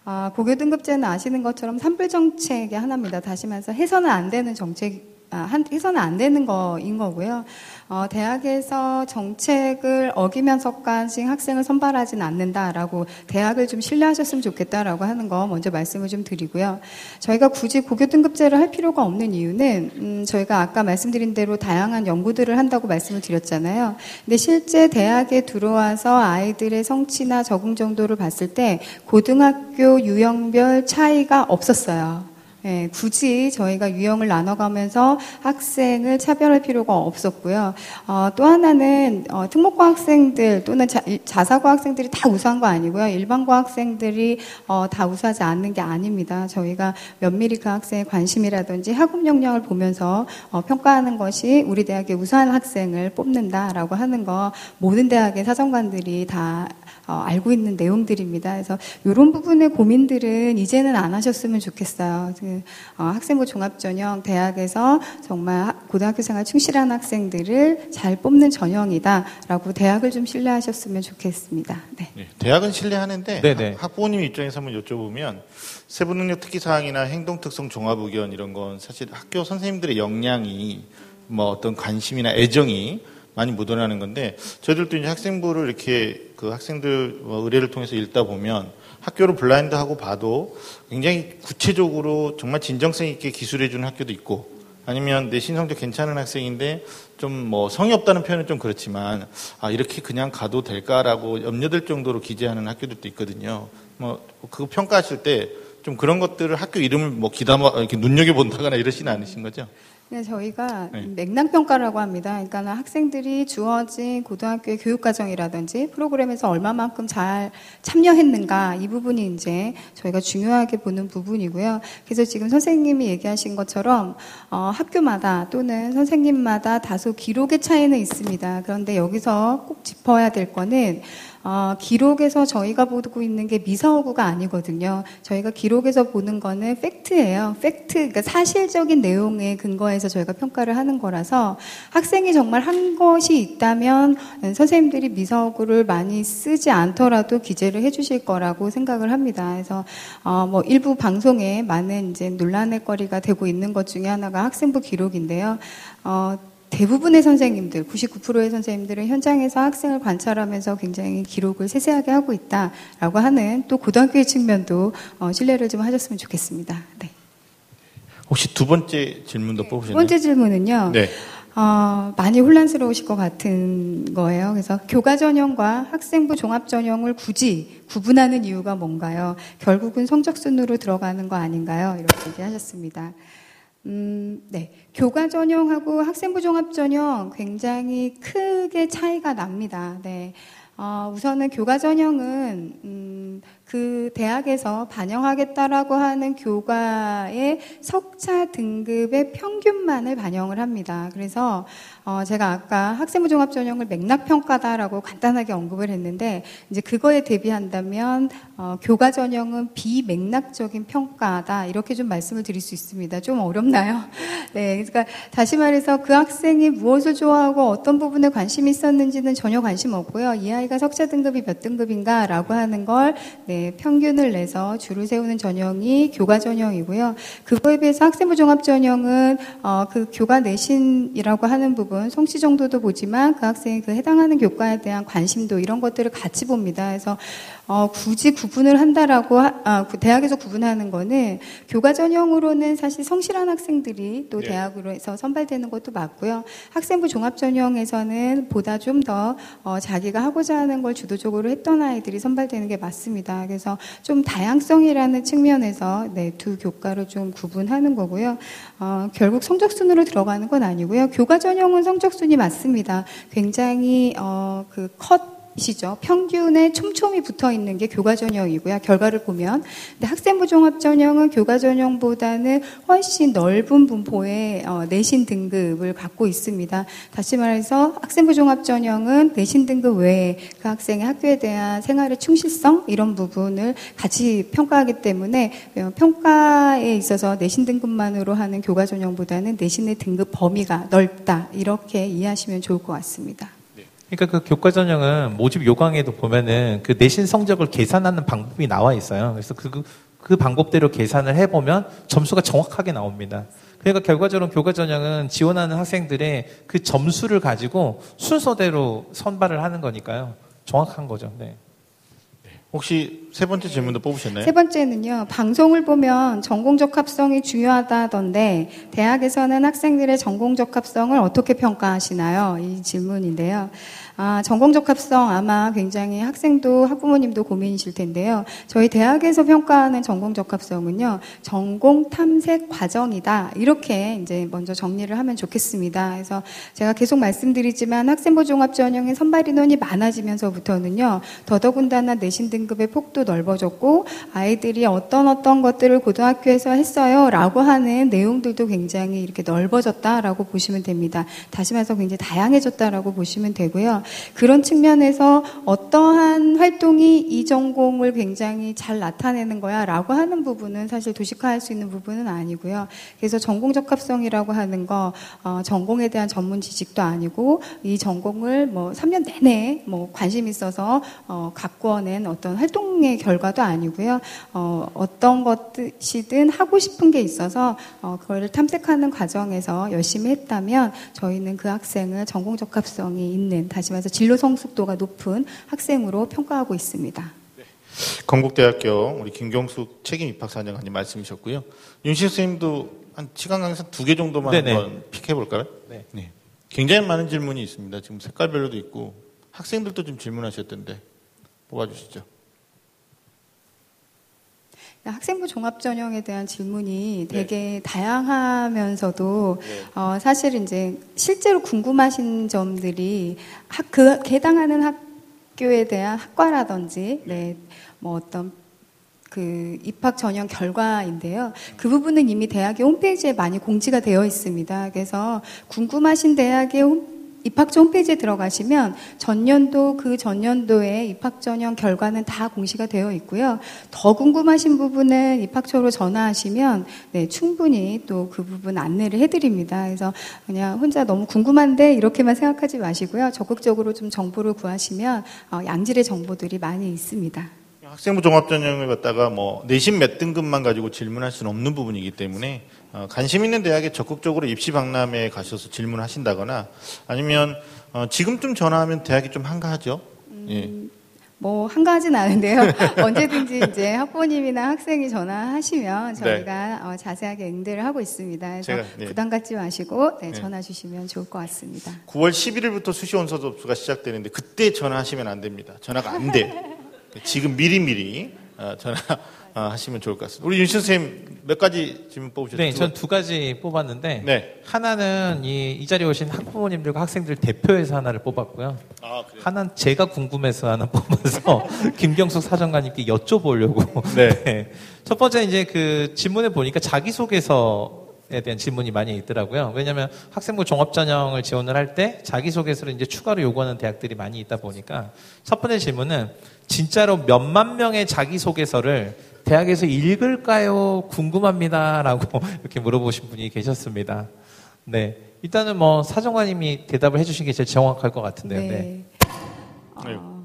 아, 고교 등급제는 아시는 것처럼 산불 정책의 하나입니다. 다시 말해서 해서는 안 되는 정책, 아, 한, 해서는 안 되는 거인 거고요. 어, 대학에서 정책을 어기면서까지 학생을 선발하지는 않는다라고 대학을 좀 신뢰하셨으면 좋겠다라고 하는 거 먼저 말씀을 좀 드리고요. 저희가 굳이 고교 등급제를 할 필요가 없는 이유는 음, 저희가 아까 말씀드린 대로 다양한 연구들을 한다고 말씀을 드렸잖아요. 근데 실제 대학에 들어와서 아이들의 성취나 적응 정도를 봤을 때 고등학교 유형별 차이가 없었어요. 예, 굳이 저희가 유형을 나눠가면서 학생을 차별할 필요가 없었고요. 어, 또 하나는 어, 특목고 학생들 또는 자, 자사고 학생들이 다 우수한 거 아니고요. 일반고 학생들이 어, 다 우수하지 않는 게 아닙니다. 저희가 면밀히 그 학생의 관심이라든지 학업 역량을 보면서 어, 평가하는 것이 우리 대학의 우수한 학생을 뽑는다라고 하는 거 모든 대학의 사정관들이 다 어, 알고 있는 내용들입니다. 그래서 이런 부분의 고민들은 이제는 안 하셨으면 좋겠어요. 그, 어, 학생부 종합 전형 대학에서 정말 학- 고등학교 생활 충실한 학생들을 잘 뽑는 전형이다라고 대학을 좀 신뢰하셨으면 좋겠습니다. 네. 네, 대학은 신뢰하는데 네네. 학- 학부모님 입장에서 한번 여쭤보면 세부능력 특기 사항이나 행동 특성 종합 의견 이런 건 사실 학교 선생님들의 역량이 뭐 어떤 관심이나 애정이 많이 묻어나는 건데 저희들도 이제 학생부를 이렇게 그 학생들 뭐 의뢰를 통해서 읽다 보면 학교를 블라인드하고 봐도 굉장히 구체적으로 정말 진정성 있게 기술해 주는 학교도 있고 아니면 내 신 성적 괜찮은 학생인데 좀 뭐 성의 없다는 표현은 좀 그렇지만 아 이렇게 그냥 가도 될까라고 염려될 정도로 기재하는 학교들도 있거든요. 뭐 그거 평가하실 때 좀 그런 것들을 학교 이름을 뭐 기담아 이렇게 눈여겨 본다거나 이러시는 않으신 거죠? 네, 저희가 네. 맥락 평가라고 합니다. 그러니까 학생들이 주어진 고등학교의 교육 과정이라든지 프로그램에서 얼마만큼 잘 참여했는가 이 부분이 이제 저희가 중요하게 보는 부분이고요. 그래서 지금 선생님이 얘기하신 것처럼 어, 학교마다 또는 선생님마다 다소 기록의 차이는 있습니다. 그런데 여기서 꼭 짚어야 될 거는 어, 기록에서 저희가 보고 있는 게 미사오구가 아니거든요. 저희가 기록에서 보는 거는 팩트예요. 팩트, 그러니까 사실적인 내용에 근거해서 저희가 평가를 하는 거라서 학생이 정말 한 것이 있다면 선생님들이 미사오구를 많이 쓰지 않더라도 기재를 해주실 거라고 생각을 합니다. 그래서 어, 뭐 일부 방송에 많은 이제 논란의 거리가 되고 있는 것 중에 하나가 학생부 기록인데요. 어, 대부분의 선생님들, 99%의 선생님들은 현장에서 학생을 관찰하면서 굉장히 기록을 세세하게 하고 있다라고 하는 또 고등학교의 측면도 어, 신뢰를 좀 하셨으면 좋겠습니다. 네. 혹시 두 번째 질문도 두 뽑으셨나요? 번째 질문은요. 네. 어, 많이 혼란스러우실 것 같은 거예요. 그래서 교과 전형과 학생부 종합 전형을 굳이 구분하는 이유가 뭔가요? 결국은 성적 순으로 들어가는 거 아닌가요? 이렇게 얘기하셨습니다. 음, 네. 교과 전형하고 학생부 종합 전형 굉장히 크게 차이가 납니다. 네. 어, 우선은 교과 전형은 음, 그 대학에서 반영하겠다라고 하는 교과의 석차 등급의 평균만을 반영을 합니다. 그래서 어, 제가 아까 학생부 종합 전형을 맥락 평가다라고 간단하게 언급을 했는데 이제 그거에 대비한다면 어, 교과 전형은 비맥락적인 평가다 이렇게 좀 말씀을 드릴 수 있습니다. 좀 어렵나요? 네, 그러니까 다시 말해서 그 학생이 무엇을 좋아하고 어떤 부분에 관심이 있었는지는 전혀 관심 없고요. 이 아이가 석차 등급이 몇 등급인가라고 하는 걸 네, 평균을 내서 줄을 세우는 전형이 교과 전형이고요. 그거에 비해서 학생부 종합 전형은 어, 그 교과 내신이라고 하는 부분 성취 정도도 보지만 그 학생이 그 해당하는 교과에 대한 관심도 이런 것들을 같이 봅니다. 그래서 어, 굳이 구분을 한다라고 하, 아, 그 대학에서 구분하는 거는 교과 전형으로는 사실 성실한 학생들이 또 네. 대학으로서 선발되는 것도 맞고요. 학생부 종합 전형에서는 보다 좀더 어, 자기가 하고자 하는 걸 주도적으로 했던 아이들이 선발되는 게 맞습니다. 그래서 좀 다양성이라는 측면에서 네, 두 교과를 좀 구분하는 거고요. 어, 결국 성적 순으로 들어가는 건 아니고요. 교과 전형은 성적 순이 맞습니다. 굉장히 어, 그 컷. 시죠. 평균에 촘촘히 붙어 있는 게 교과 전형이고요. 결과를 보면. 근데 학생부 종합 전형은 교과 전형보다는 훨씬 넓은 분포의 어, 내신 등급을 갖고 있습니다. 다시 말해서 학생부 종합 전형은 내신 등급 외에 그 학생의 학교에 대한 생활의 충실성 이런 부분을 같이 평가하기 때문에 어, 평가에 있어서 내신 등급만으로 하는 교과 전형보다는 내신의 등급 범위가 넓다. 이렇게 이해하시면 좋을 것 같습니다. 그러니까 그 교과 전형은 모집 요강에도 보면은 그 내신 성적을 계산하는 방법이 나와 있어요. 그래서 그, 그 방법대로 계산을 해보면 점수가 정확하게 나옵니다. 그러니까 결과적으로 교과 전형은 지원하는 학생들의 그 점수를 가지고 순서대로 선발을 하는 거니까요. 정확한 거죠. 네. 혹시 세 번째 질문도 뽑으셨나요? 세 번째는요, 방송을 보면 전공 적합성이 중요하다던데, 대학에서는 학생들의 전공 적합성을 어떻게 평가하시나요? 이 질문인데요. 아, 전공 적합성 아마 굉장히 학생도 학부모님도 고민이실 텐데요. 저희 대학에서 평가하는 전공 적합성은요, 전공 탐색 과정이다. 이렇게 이제 먼저 정리를 하면 좋겠습니다. 그래서 제가 계속 말씀드리지만 학생부 종합 전형의 선발 인원이 많아지면서부터는요, 더더군다나 내신 등급의 폭도 넓어졌고, 아이들이 어떤 어떤 것들을 고등학교에서 했어요. 라고 하는 내용들도 굉장히 이렇게 넓어졌다라고 보시면 됩니다. 다시 말해서 굉장히 다양해졌다라고 보시면 되고요. 그런 측면에서 어떠한 활동이 이 전공을 굉장히 잘 나타내는 거야 라고 하는 부분은 사실 도식화할 수 있는 부분은 아니고요. 그래서 전공 적합성이라고 하는 거, 어, 전공에 대한 전문 지식도 아니고 이 전공을 뭐 3년 내내 뭐 관심 있어서 어, 가꾸어낸 어떤 활동 의 결과도 아니고요. 어, 어떤 것이든 하고 싶은 게 있어서 어, 그거를 탐색하는 과정에서 열심히 했다면 저희는 그 학생을 전공 적합성이 있는 다시 말해서 진로 성숙도가 높은 학생으로 평가하고 있습니다. 건국대학교 우리 김경숙 책임 입학사령관님 말씀이셨고요. 윤식 선생님도 한 시간 강사 두개 정도만 네네. 한번 픽해 볼까요? 네. 굉장히 많은 질문이 있습니다. 지금 색깔별로도 있고 학생들도 좀 질문하셨던데 뽑아주시죠. 학생부 종합 전형에 대한 질문이 되게 다양하면서도 어, 사실 이제 실제로 궁금하신 점들이 학, 그 해당하는 학교에 대한 학과라든지 네, 뭐 어떤 그 입학 전형 결과인데요. 그 부분은 이미 대학의 홈페이지에 많이 공지가 되어 있습니다. 그래서 궁금하신 대학의 홈, 입학처 홈페이지에 들어가시면 전년도 그 전년도의 입학 전형 결과는 다 공시가 되어 있고요. 더 궁금하신 부분은 입학처로 전화하시면 네, 충분히 또 그 부분 안내를 해드립니다. 그래서 그냥 혼자 너무 궁금한데 이렇게만 생각하지 마시고요. 적극적으로 좀 정보를 구하시면 어, 양질의 정보들이 많이 있습니다. 학생부 종합전형을 갖다가 뭐 내신 몇 등급만 가지고 질문할 수는 없는 부분이기 때문에 어, 관심 있는 대학에 적극적으로 입시 박람회에 가셔서 질문하신다거나 아니면 어, 지금쯤 전화하면 대학이 좀 한가하죠. 예. 뭐 한가하진 않은데요. 언제든지 이제 학부모님이나 학생이 전화하시면 저희가 어, 자세하게 응대를 하고 있습니다. 그래서 제가, 네. 부담 갖지 마시고 네, 네. 전화 주시면 좋을 것 같습니다. 9월 11일부터 수시 원서 접수가 시작되는데 그때 전화하시면 안 됩니다. 전화가 안 돼. 지금 미리미리 어, 전화 하시면 좋을 것 같습니다. 우리 윤신 선생님 몇 가지 질문 뽑으셨죠? 네, 전 두 가지 뽑았는데 네. 하나는 이, 이 자리에 오신 학부모님들과 학생들 대표해서 하나를 뽑았고요. 아, 그래요? 하나는 제가 궁금해서 하나 뽑아서 김경숙 사정관님께 여쭤보려고. 네. 첫 번째 이제 그 질문에 보니까 자기소개서 에 대한 질문이 많이 있더라고요. 왜냐하면 학생부 종합전형을 지원을 할 때 자기소개서를 이제 추가로 요구하는 대학들이 많이 있다 보니까 첫 번째 질문은 진짜로 몇만 명의 자기소개서를 대학에서 읽을까요? 궁금합니다 라고 이렇게 물어보신 분이 계셨습니다. 네. 일단은 뭐 사정관님이 대답을 해주신 게 제일 정확할 것 같은데요. 네. 네. 어,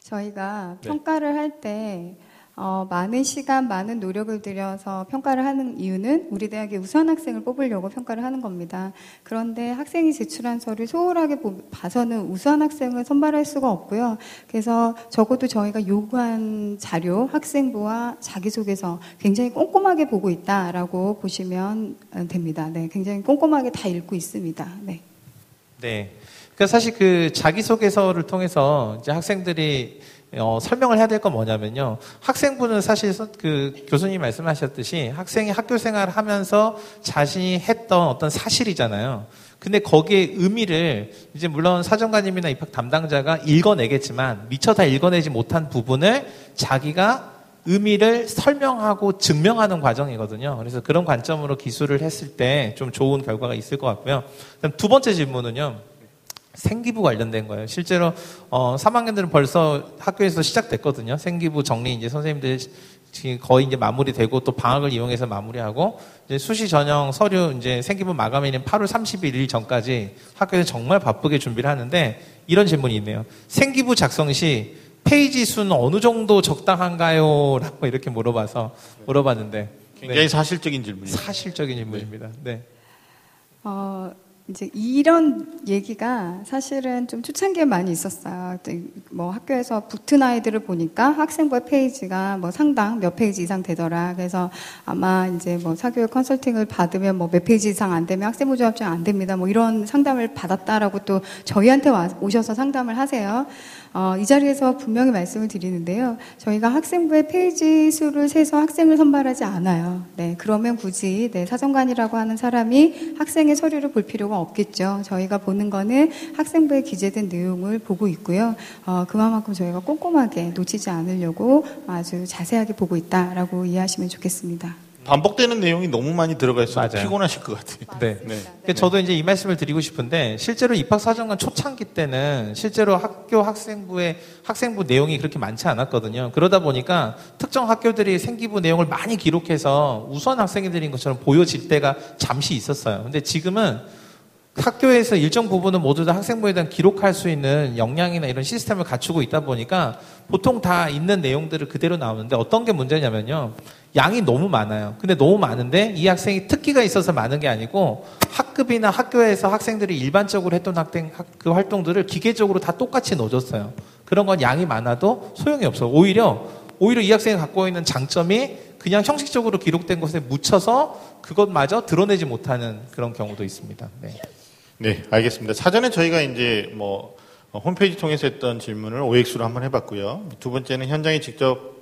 저희가 네. 평가를 할 때 어, 많은 시간, 많은 노력을 들여서 평가를 하는 이유는 우리 대학의 우수한 학생을 뽑으려고 평가를 하는 겁니다. 그런데 학생이 제출한 서류 소홀하게 보- 봐서는 우수한 학생을 선발할 수가 없고요. 그래서 적어도 저희가 요구한 자료, 학생부와 자기소개서 굉장히 꼼꼼하게 보고 있다라고 보시면 어, 됩니다. 네, 굉장히 꼼꼼하게 다 읽고 있습니다. 네. 네. 그러니까 사실 그 자기소개서를 통해서 이제 학생들이 어, 설명을 해야 될 건 뭐냐면요. 학생부는 사실 서- 그 교수님 말씀하셨듯이 학생이 학교 생활을 하면서 자신이 했던 어떤 사실이잖아요. 근데 거기에 의미를 이제 물론 사정관님이나 입학 담당자가 읽어내겠지만 미처 다 읽어내지 못한 부분을 자기가 의미를 설명하고 증명하는 과정이거든요. 그래서 그런 관점으로 기술을 했을 때 좀 좋은 결과가 있을 것 같고요. 그다음 두 번째 질문은요. 생기부 관련된 거예요. 실제로 어 3학년들은 벌써 학교에서 시작됐거든요. 생기부 정리 이제 선생님들 지금 거의 이제 마무리되고 또 방학을 이용해서 마무리하고 이제 수시 전형 서류 이제 생기부 마감일인 8월 31일 전까지 학교에서 정말 바쁘게 준비를 하는데 이런 질문이 있네요. 생기부 작성 시 페이지 수는 어느 정도 적당한가요? 라고 이렇게 물어봐서 물어봤는데 굉장히 사실적인 질문이에요. 사실적인 질문입니다. 네. 어, 이제 이런 얘기가 사실은 좀 초창기에 많이 있었어요. 또뭐 학교에서 붙은 아이들을 보니까 학생부의 페이지가 뭐 상당 몇 페이지 이상 되더라. 그래서 아마 이제 뭐 사교육 컨설팅을 받으면 뭐 몇 페이지 이상 안 되면 학생부 종합전형 안 됩니다. 뭐 이런 상담을 받았다라고 또 저희한테 와, 오셔서 상담을 하세요. 어, 이 자리에서 분명히 말씀을 드리는데요. 저희가 학생부의 페이지 수를 세서 학생을 선발하지 않아요. 네, 그러면 굳이 네, 사정관이라고 하는 사람이 학생의 서류를 볼 필요가 없겠죠. 저희가 보는 거는 학생부에 기재된 내용을 보고 있고요. 어, 그만큼 저희가 꼼꼼하게 놓치지 않으려고 아주 자세하게 보고 있다라고 이해하시면 좋겠습니다. 반복되는 내용이 너무 많이 들어가 있어서 맞아요. 피곤하실 것 같아요. 네. 네. 그러니까 저도 이제 이 말씀을 드리고 싶은데 실제로 입학사정관 초창기 때는 실제로 학교 학생부의 학생부 내용이 그렇게 많지 않았거든요. 그러다 보니까 특정 학교들이 생기부 내용을 많이 기록해서 우수한 학생들인 것처럼 보여질 때가 잠시 있었어요. 근데 지금은 학교에서 일정 부분은 모두 다 학생부에 대한 기록할 수 있는 역량이나 이런 시스템을 갖추고 있다 보니까 보통 다 있는 내용들을 그대로 나오는데 어떤 게 문제냐면요. 양이 너무 많아요. 근데 너무 많은데 이 학생이 특기가 있어서 많은 게 아니고 학급이나 학교에서 학생들이 일반적으로 했던 학생 학- 그 활동들을 기계적으로 다 똑같이 넣어줬어요. 그런 건 양이 많아도 소용이 없어요. 오히려 오히려 이 학생이 갖고 있는 장점이 그냥 형식적으로 기록된 것에 묻혀서 그것마저 드러내지 못하는 그런 경우도 있습니다. 네. 네, 알겠습니다. 사전에 저희가 이제 뭐 어, 홈페이지 통해서 했던 질문을 OX로 한번 해봤고요. 두 번째는 현장에 직접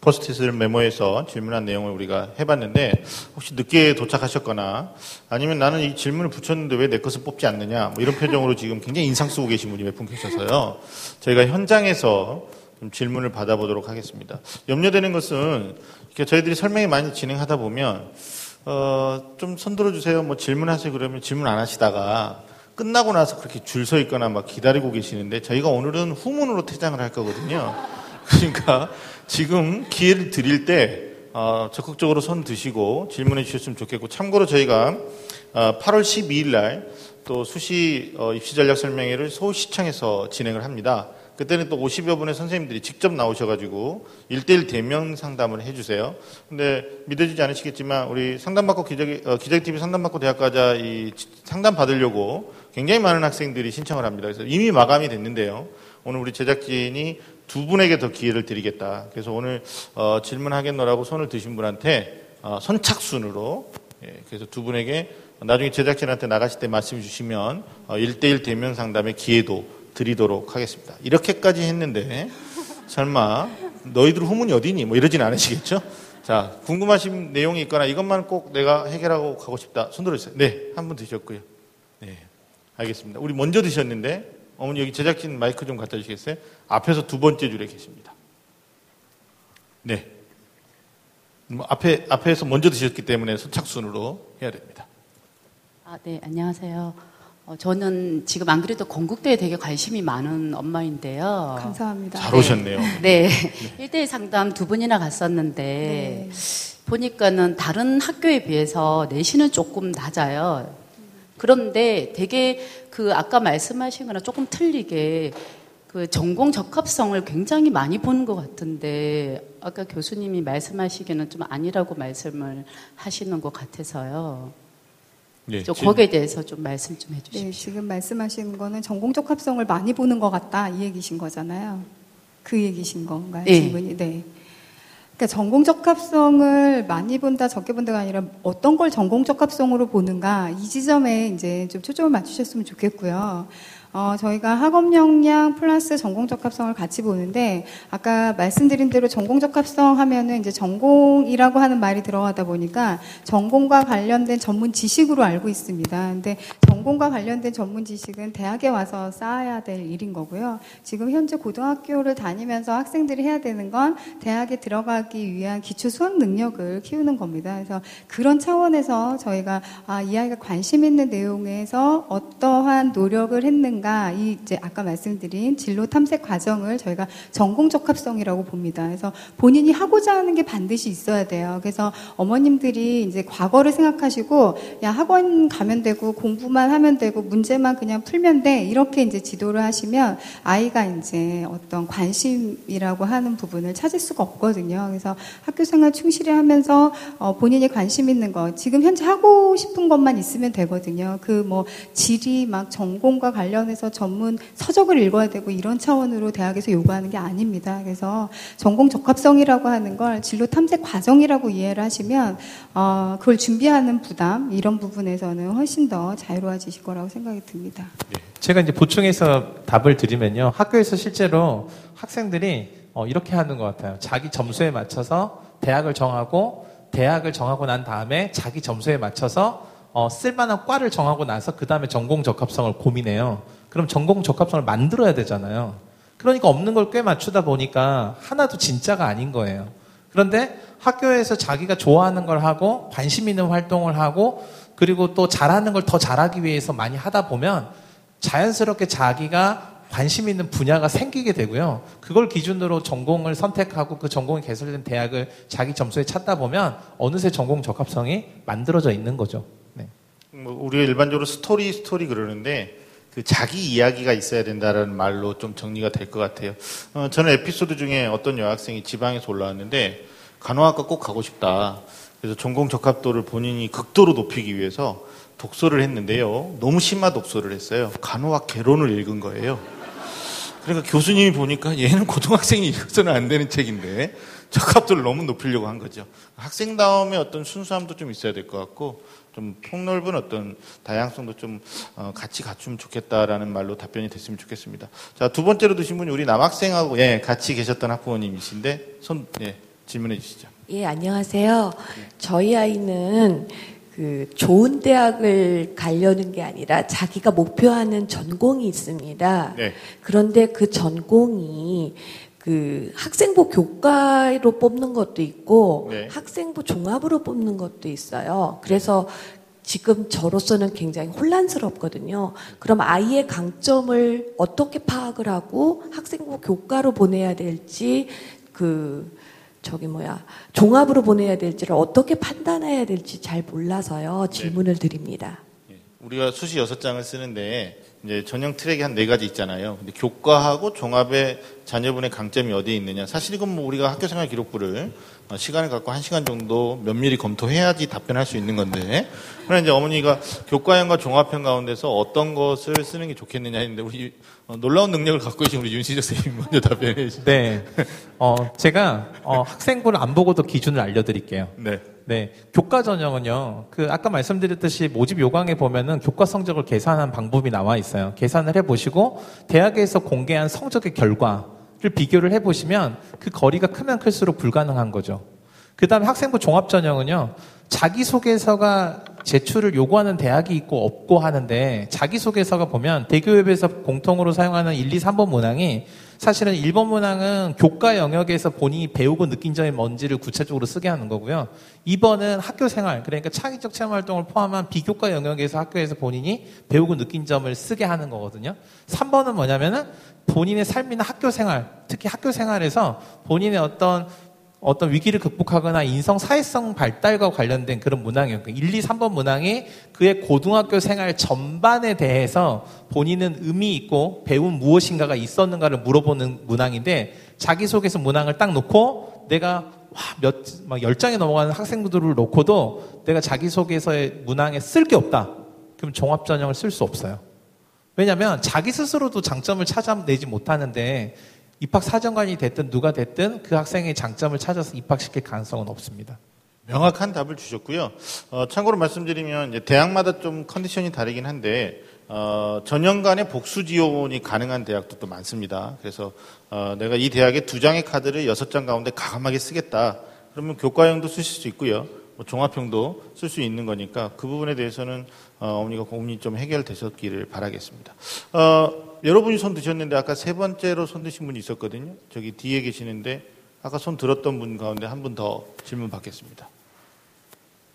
포스트잇을 메모해서 질문한 내용을 우리가 해봤는데 혹시 늦게 도착하셨거나 아니면 나는 이 질문을 붙였는데 왜 내 것을 뽑지 않느냐 뭐 이런 표정으로 지금 굉장히 인상 쓰고 계신 분이 몇 분 계셔서요. 저희가 현장에서 좀 질문을 받아보도록 하겠습니다. 염려되는 것은 저희들이 설명이 많이 진행하다 보면 어, 좀 손들어 주세요. 뭐 질문하세요. 그러면 질문 안 하시다가 끝나고 나서 그렇게 줄 서 있거나 막 기다리고 계시는데 저희가 오늘은 후문으로 퇴장을 할 거거든요. 그러니까 지금 기회를 드릴 때 어, 적극적으로 손 드시고 질문해 주셨으면 좋겠고 참고로 저희가 어, 8월 12일 날 또 수시 어, 입시 전략 설명회를 서울시청에서 진행을 합니다. 그때는 또 50여 분의 선생님들이 직접 나오셔가지고 1대1 대면 상담을 해주세요. 근데 믿어지지 않으시겠지만 우리 상담받고 기저귀, 어, 기저귀TV 상담받고 대학가자 이 상담 받으려고 굉장히 많은 학생들이 신청을 합니다. 그래서 이미 마감이 됐는데요. 오늘 우리 제작진이 두 분에게 더 기회를 드리겠다. 그래서 오늘 어, 질문하겠노라고 손을 드신 분한테 어, 선착순으로 예, 그래서 두 분에게 나중에 제작진한테 나가실 때 말씀 주시면 어, 1대1 대면 상담의 기회도 드리도록 하겠습니다. 이렇게까지 했는데 설마 너희들 후문이 어디니? 뭐 이러진 않으시겠죠? 자, 궁금하신 내용이 있거나 이것만 꼭 내가 해결하고 가고 싶다. 손 들어주세요. 네, 한 분 드셨고요. 네, 알겠습니다. 우리 먼저 드셨는데 어머니 여기 제작진 마이크 좀 갖다 주시겠어요? 앞에서 두 번째 줄에 계십니다. 네. 뭐 앞에, 앞에서 먼저 드셨기 때문에 선착순으로 해야 됩니다. 아, 네, 안녕하세요. 어, 저는 지금 안 그래도 건국대에 되게 관심이 많은 엄마인데요. 감사합니다. 잘 오셨네요. 네. 1대1 상담 두 분이나 갔었는데, 네. 보니까는 다른 학교에 비해서 내신은 조금 낮아요. 그런데 되게 그 아까 말씀하신 거랑 조금 틀리게 그 전공 적합성을 굉장히 많이 보는 것 같은데, 아까 교수님이 말씀하시기에는 좀 아니라고 말씀을 하시는 것 같아서요. 네, 저 지금- 거기에 대해서 좀 말씀 좀 해주십시오. 네, 지금 말씀하시는 거는 전공적 합성을 많이 보는 것 같다 이 얘기신 거잖아요. 그 얘기신 건가요? 네. 질문이? 네. 그러니까 전공적 합성을 많이 본다, 적게 본다가 아니라 어떤 걸 전공적 합성으로 보는가 이 지점에 이제 좀 초점을 맞추셨으면 좋겠고요. 어, 저희가 학업 역량 플러스 전공 적 합성을 같이 보는데 아까 말씀드린 대로 전공 적 합성 하면은 이제 전공이라고 하는 말이 들어가다 보니까 전공과 관련된 전문 지식으로 알고 있습니다. 근데 전공과 관련된 전문 지식은 대학에 와서 쌓아야 될 일인 거고요. 지금 현재 고등학교를 다니면서 학생들이 해야 되는 건 대학에 들어가기 위한 기초 수학 능력을 키우는 겁니다. 그래서 그런 차원에서 저희가 아, 이 아이가 관심 있는 내용에서 어떠한 노력을 했는가 이 이제 아까 말씀드린 진로 탐색 과정을 저희가 전공 적 합성이라고 봅니다. 그래서 본인이 하고자 하는 게 반드시 있어야 돼요. 그래서 어머님들이 이제 과거를 생각하시고 야 학원 가면 되고 공부만 하면 되고 문제만 그냥 풀면 돼 이렇게 이제 지도를 하시면 아이가 이제 어떤 관심이라고 하는 부분을 찾을 수가 없거든요. 그래서 학교 생활 충실히 하면서 어, 본인이 관심 있는 거 지금 현재 하고 싶은 것만 있으면 되거든요. 그뭐 지리 막 전공과 관련해서 전문 서적을 읽어야 되고 이런 차원으로 대학에서 요구하는 게 아닙니다. 그래서 전공 적합성이라고 하는 걸 진로 탐색 과정이라고 이해를 하시면 어, 그걸 준비하는 부담 이런 부분에서는 훨씬 더 자유로워지실 거라고 생각이 듭니다. 제가 이제 보충해서 답을 드리면요. 학교에서 실제로 학생들이 어, 이렇게 하는 것 같아요. 자기 점수에 맞춰서 대학을 정하고 대학을 정하고 난 다음에 자기 점수에 맞춰서 어, 쓸만한 과를 정하고 나서 그 다음에 전공 적합성을 고민해요. 그럼 전공 적합성을 만들어야 되잖아요. 그러니까 없는 걸 꽤 맞추다 보니까 하나도 진짜가 아닌 거예요. 그런데 학교에서 자기가 좋아하는 걸 하고 관심 있는 활동을 하고 그리고 또 잘하는 걸 더 잘하기 위해서 많이 하다 보면 자연스럽게 자기가 관심 있는 분야가 생기게 되고요. 그걸 기준으로 전공을 선택하고 그 전공이 개설된 대학을 자기 점수에 찾다 보면 어느새 전공 적합성이 만들어져 있는 거죠. 네. 뭐 우리가 일반적으로 스토리 스토리 그러는데 그 자기 이야기가 있어야 된다라는 말로 좀 정리가 될 것 같아요. 어, 저는 에피소드 중에 어떤 여학생이 지방에서 올라왔는데 간호학과 꼭 가고 싶다. 그래서 전공 적합도를 본인이 극도로 높이기 위해서 독서를 했는데요. 너무 심한 독서를 했어요. 간호학 개론을 읽은 거예요. 그러니까 교수님이 보니까 얘는 고등학생이 읽어서는 안 되는 책인데 적합도를 너무 높이려고 한 거죠. 학생다움의 어떤 순수함도 좀 있어야 될 것 같고 좀 폭넓은 어떤 다양성도 좀 어, 같이 갖추면 좋겠다라는 말로 답변이 됐으면 좋겠습니다. 자, 두 번째로 드신 분이 우리 남학생하고 예, 같이 계셨던 학부모님이신데 손 예. 질문해 주시죠. 예, 안녕하세요. 저희 아이는 그 좋은 대학을 가려는 게 아니라 자기가 목표하는 전공이 있습니다. 네. 그런데 그 전공이 그 학생부 교과로 뽑는 것도 있고 네. 학생부 종합으로 뽑는 것도 있어요. 그래서 지금 저로서는 굉장히 혼란스럽거든요. 그럼 아이의 강점을 어떻게 파악을 하고 학생부 교과로 보내야 될지 그 저기 뭐야 종합으로 보내야 될지를 어떻게 판단해야 될지 잘 몰라서요. 질문을 드립니다. 예. 우리가 수시 여섯 장을 쓰는데 이제 전형 트랙이 한 네 가지 있잖아요. 근데 교과하고 종합의 자녀분의 강점이 어디에 있느냐. 사실 이건 뭐 우리가 학교 생활 기록부를 어, 시간을 갖고 한 시간 정도 면밀히 검토해야지 답변할 수 있는 건데. 그러나 이제 어머니가 교과형과 종합형 가운데서 어떤 것을 쓰는 게 좋겠느냐 했는데 우리 어, 놀라운 능력을 갖고 계신 우리 윤시적 선생님이 먼저 답변해 주시죠. 네. 어, 제가 어, 학생부를 안 보고도 기준을 알려드릴게요. 네. 네. 교과 전형은요, 그, 아까 말씀드렸듯이 모집 요강에 보면은 교과 성적을 계산한 방법이 나와 있어요. 계산을 해 보시고, 대학에서 공개한 성적의 결과를 비교를 해 보시면 그 거리가 크면 클수록 불가능한 거죠. 그 다음에 학생부 종합 전형은요, 자기소개서가 제출을 요구하는 대학이 있고 없고 하는데, 자기소개서가 보면 대교협에서 공통으로 사용하는 1, 2, 3번 문항이 사실은 1번 문항은 교과 영역에서 본인이 배우고 느낀 점이 뭔지를 구체적으로 쓰게 하는 거고요. 2번은 학교 생활, 그러니까 창의적 체험 활동을 포함한 비교과 영역에서 학교에서 본인이 배우고 느낀 점을 쓰게 하는 거거든요. 3번은 뭐냐면은 본인의 삶이나 학교 생활, 특히 학교 생활에서 본인의 어떤 어떤 위기를 극복하거나 인성 사회성 발달과 관련된 그런 문항이에요. 1, 2, 3번 문항이 그의 고등학교 생활 전반에 대해서 본인은 의미 있고 배운 무엇인가가 있었는가를 물어보는 문항인데 자기소개서 문항을 딱 놓고 내가 와, 몇, 막 10장에 넘어가는 학생들을 놓고도 내가 자기소개서의 문항에 쓸 게 없다. 그럼 종합전형을 쓸 수 없어요. 왜냐하면 자기 스스로도 장점을 찾아내지 못하는데 입학 사정관이 됐든 누가 됐든 그 학생의 장점을 찾아서 입학시킬 가능성은 없습니다. 명확한 답을 주셨고요. 어, 참고로 말씀드리면 대학마다 좀 컨디션이 다르긴 한데 어, 전형간의 복수 지원이 가능한 대학도 또 많습니다. 그래서 어, 내가 이 대학의 두 장의 카드를 여섯 장 가운데 가감하게 쓰겠다. 그러면 교과형도 쓰실 수 있고요. 뭐 종합형도 쓸 수 있는 거니까 그 부분에 대해서는 어, 어머니가 고민이 좀 해결되셨기를 바라겠습니다. 어, 여러분이 손 드셨는데 아까 세 번째로 손 드신 분이 있었거든요. 저기 뒤에 계시는데 아까 손 들었던 분 가운데 한 분 더 질문 받겠습니다.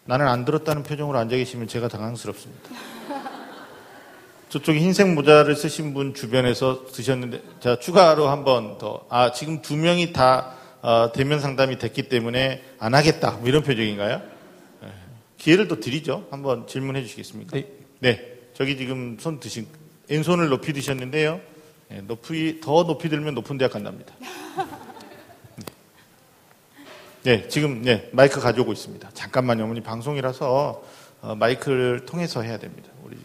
나는 안 들었다는 표정으로 앉아 계시면 제가 당황스럽습니다. 저쪽에 흰색 모자를 쓰신 분 주변에서 드셨는데 자 추가로 한 번 더. 아 지금 두 명이 다 어, 대면 상담이 됐기 때문에 안 하겠다 뭐 이런 표정인가요? 네. 기회를 또 드리죠. 한번 질문해 주시겠습니까? 네. 네. 저기 지금 손 드신 왼손을 높이 드셨는데요. 네, 높이 더 높이 들면 높은 대학 간답니다. 네, 지금 네, 마이크 가져오고 있습니다. 잠깐만요, 어머니 방송이라서 어, 마이크를 통해서 해야 됩니다. 우리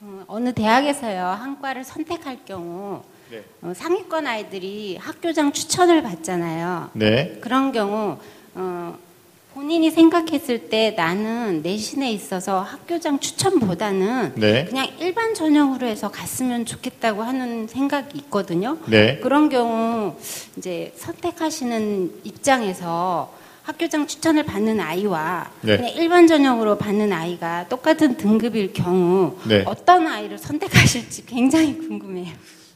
어, 어느 대학에서요 한 과를 선택할 경우 네. 어, 상위권 아이들이 학교장 추천을 받잖아요. 네, 그런 경우 어, 본인이 생각했을 때 나는 내신에 있어서 학교장 추천보다는 네. 그냥 일반 전형으로 해서 갔으면 좋겠다고 하는 생각이 있거든요. 네, 그런 경우 이제 선택하시는 입장에서 학교장 추천을 받는 아이와 네. 그냥 일반 전형으로 받는 아이가 똑같은 등급일 경우 네. 어떤 아이를 선택하실지 굉장히 궁금해요.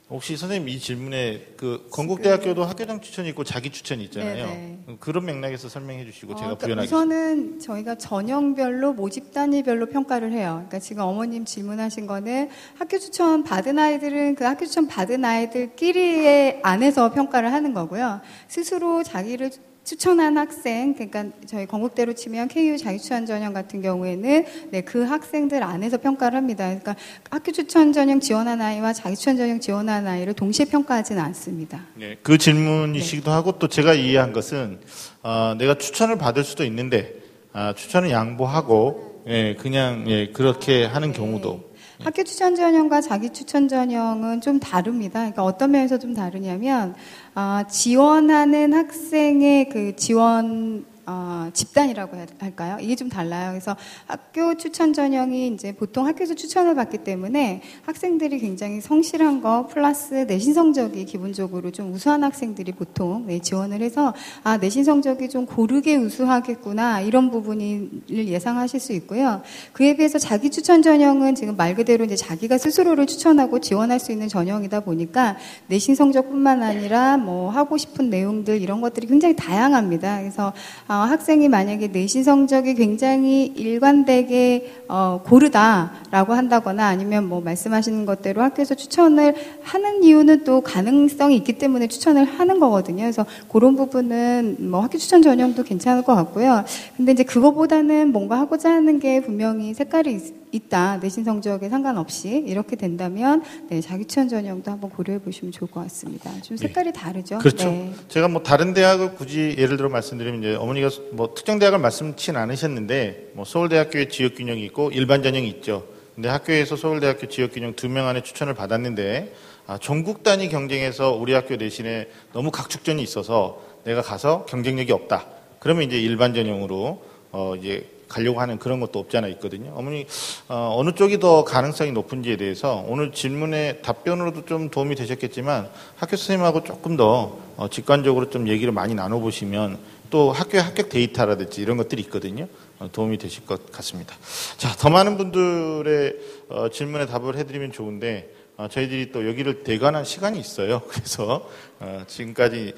혹시 선생님 이 질문에 그 건국대학교도 학교장 추천이 있고 자기 추천이 있잖아요. 네네. 그런 맥락에서 설명해 주시고 어, 제가 그러니까 부연하겠습니다. 우선은 저희가 전형별로 모집 단위별로 평가를 해요. 그러니까 지금 어머님 질문하신 거는 학교 추천 받은 아이들은 그 학교 추천 받은 아이들끼리의 안에서 평가를 하는 거고요. 스스로 자기를 추천한 학생, 그러니까 저희 건국대로 치면 KU 자기추천 전형 같은 경우에는 네, 그 학생들 안에서 평가를 합니다. 그러니까 학교 추천 전형 지원한 아이와 자기추천 전형 지원한 아이를 동시에 평가하지는 않습니다. 네, 그 질문이시기도 하고 또 제가 이해한 것은 어, 내가 추천을 받을 수도 있는데 아, 추천을 양보하고 예, 그냥 예, 그렇게 하는 경우도 학교 추천 전형과 자기 추천 전형은 좀 다릅니다. 그러니까 어떤 면에서 좀 다르냐면 아, 지원하는 학생의 그 지원 어, 집단이라고 할까요? 이게 좀 달라요. 그래서 학교 추천 전형이 이제 보통 학교에서 추천을 받기 때문에 학생들이 굉장히 성실한 거 플러스 내신 성적이 기본적으로 좀 우수한 학생들이 보통 네, 지원을 해서 아 내신 성적이 좀 고르게 우수하겠구나 이런 부분을 예상하실 수 있고요. 그에 비해서 자기 추천 전형은 지금 말 그대로 이제 자기가 스스로를 추천하고 지원할 수 있는 전형이다 보니까 내신 성적뿐만 아니라 뭐 하고 싶은 내용들 이런 것들이 굉장히 다양합니다. 그래서 어, 학생이 만약에 내신 성적이 굉장히 일관되게 어, 고르다라고 한다거나 아니면 뭐 말씀하시는 것대로 학교에서 추천을 하는 이유는 또 가능성이 있기 때문에 추천을 하는 거거든요. 그래서 그런 부분은 뭐 학교 추천 전형도 괜찮을 것 같고요. 근데 이제 그거보다는 뭔가 하고자 하는 게 분명히 색깔이 있, 있다 내신 성적에 상관없이 이렇게 된다면 네, 자기 추천 전형도 한번 고려해 보시면 좋을 것 같습니다. 좀 색깔이 다르죠. 그렇죠. 네. 제가 뭐 다른 대학을 굳이 예를 들어 말씀드리면 이제 어머니가 뭐 특정 대학을 말씀치는 않으셨는데 뭐 서울대학교의 지역 균형이 있고 일반 전형이 있죠. 근데 학교에서 서울대학교 지역 균형 두 명 안에 추천을 받았는데 아, 전국 단위 경쟁에서 우리 학교 내신에 너무 각축전이 있어서 내가 가서 경쟁력이 없다. 그러면 이제 일반 전형으로 어 이제 가려고 하는 그런 것도 없지 않아 있거든요. 어머니 어느 쪽이 더 가능성이 높은지에 대해서 오늘 질문의 답변으로도 좀 도움이 되셨겠지만 학교 선생님하고 조금 더 어, 직관적으로 좀 얘기를 많이 나눠보시면 또 학교의 합격 데이터라든지 이런 것들이 있거든요. 어, 도움이 되실 것 같습니다. 자, 더 많은 분들의 어, 질문에 답을 해드리면 좋은데 어, 저희들이 또 여기를 대관한 시간이 있어요. 그래서 어, 지금까지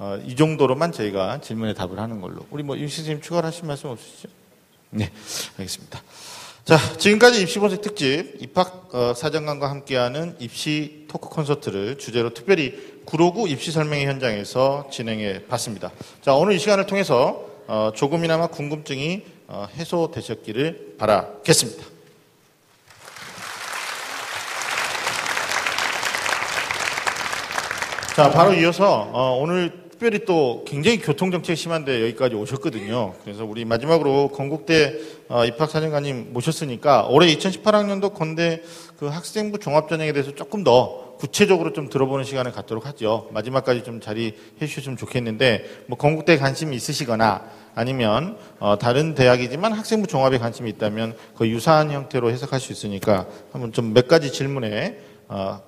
어, 어, 이 정도로만 저희가 질문에 답을 하는 걸로. 우리 뭐윤 선생님 추가로 하실 말씀 없으시죠? 네, 알겠습니다. 자, 지금까지 입시 본색 특집 입학 어, 사정관과 함께하는 입시 토크 콘서트를 주제로 특별히 구로구 입시 설명회 현장에서 진행해 봤습니다. 자, 오늘 이 시간을 통해서 어, 조금이나마 궁금증이 어, 해소되셨기를 바라겠습니다. 자, 바로 이어서 어, 오늘 특별히 또 굉장히 교통정책이 심한데 여기까지 오셨거든요. 그래서 우리 마지막으로 건국대 어, 입학사정관님 모셨으니까 올해 2018학년도 건대 그 학생부 종합전형에 대해서 조금 더 구체적으로 좀 들어보는 시간을 갖도록 하죠. 마지막까지 좀 자리해 주셨으면 좋겠는데 뭐 건국대에 관심이 있으시거나 아니면 어, 다른 대학이지만 학생부 종합에 관심이 있다면 그 유사한 형태로 해석할 수 있으니까 한번 좀 몇 가지 질문에 어,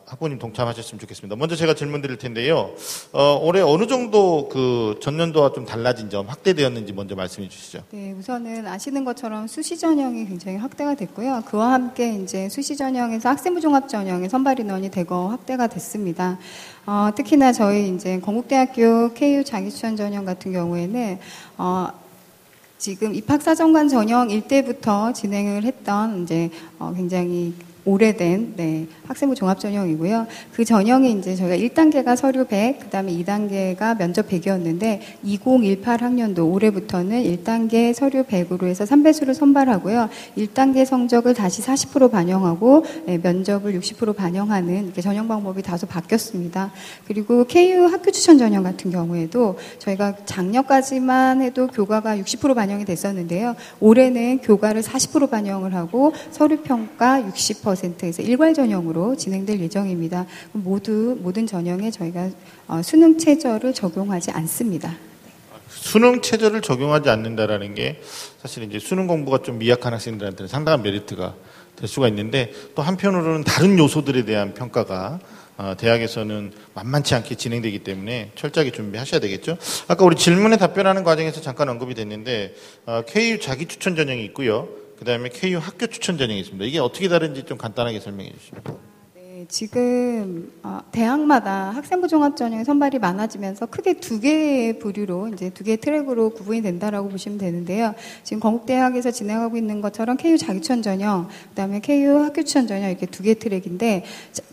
학부님 동참하셨으면 좋겠습니다. 먼저 제가 질문 드릴 텐데요. 어, 올해 어느 정도 그 전년도와 좀 달라진 점 확대되었는지 먼저 말씀해 주시죠. 네, 우선은 아시는 것처럼 수시 전형이 굉장히 확대가 됐고요. 그와 함께 이제 수시 전형에서 학생부 종합 전형의 선발 인원이 대거 확대가 됐습니다. 어, 특히나 저희 이제 건국대학교 KU 자기추천 전형 같은 경우에는 어, 지금 입학사정관 전형일 때부터 진행을 했던 이제 어, 굉장히 오래된 네, 학생부 종합 전형이고요. 그 전형이 이제 저희가 1단계가 서류 100, 그다음에 2단계가 면접 100이었는데 2018 학년도 올해부터는 1단계 서류 100으로 해서 3배수를 선발하고요. 1단계 성적을 다시 40% 반영하고 네, 면접을 60% 반영하는 이렇게 전형 방법이 다소 바뀌었습니다. 그리고 KU 학교 추천 전형 같은 경우에도 저희가 작년까지만 해도 교과가 60% 반영이 됐었는데요. 올해는 교과를 40% 반영을 하고 서류 평가 60% 50%에서 일괄 전형으로 진행될 예정입니다. 모두 모든 전형에 저희가 어, 수능 체저를 적용하지 않습니다. 수능 체제를 적용하지 않는다라는 게 사실 이제 수능 공부가 좀 미약한 학생들한테는 상당한 메리트가 될 수가 있는데 또 한편으로는 다른 요소들에 대한 평가가 어, 대학에서는 만만치 않게 진행되기 때문에 철저하게 준비하셔야 되겠죠. 아까 우리 질문에 답변하는 과정에서 잠깐 언급이 됐는데 어, KU 자기 추천 전형이 있고요. 그 다음에 KU 학교 추천 전형이 있습니다. 이게 어떻게 다른지 좀 간단하게 설명해 주시면. 네, 지금 어, 대학마다 학생부 종합 전형 선발이 많아지면서 크게 두 개의 부류로 이제 두 개의 트랙으로 구분이 된다라고 보시면 되는데요. 지금 건국대학에서 진행하고 있는 것처럼 KU 자기추천 전형, 그다음에 KU 학교 추천 전형 이렇게 두 개의 트랙인데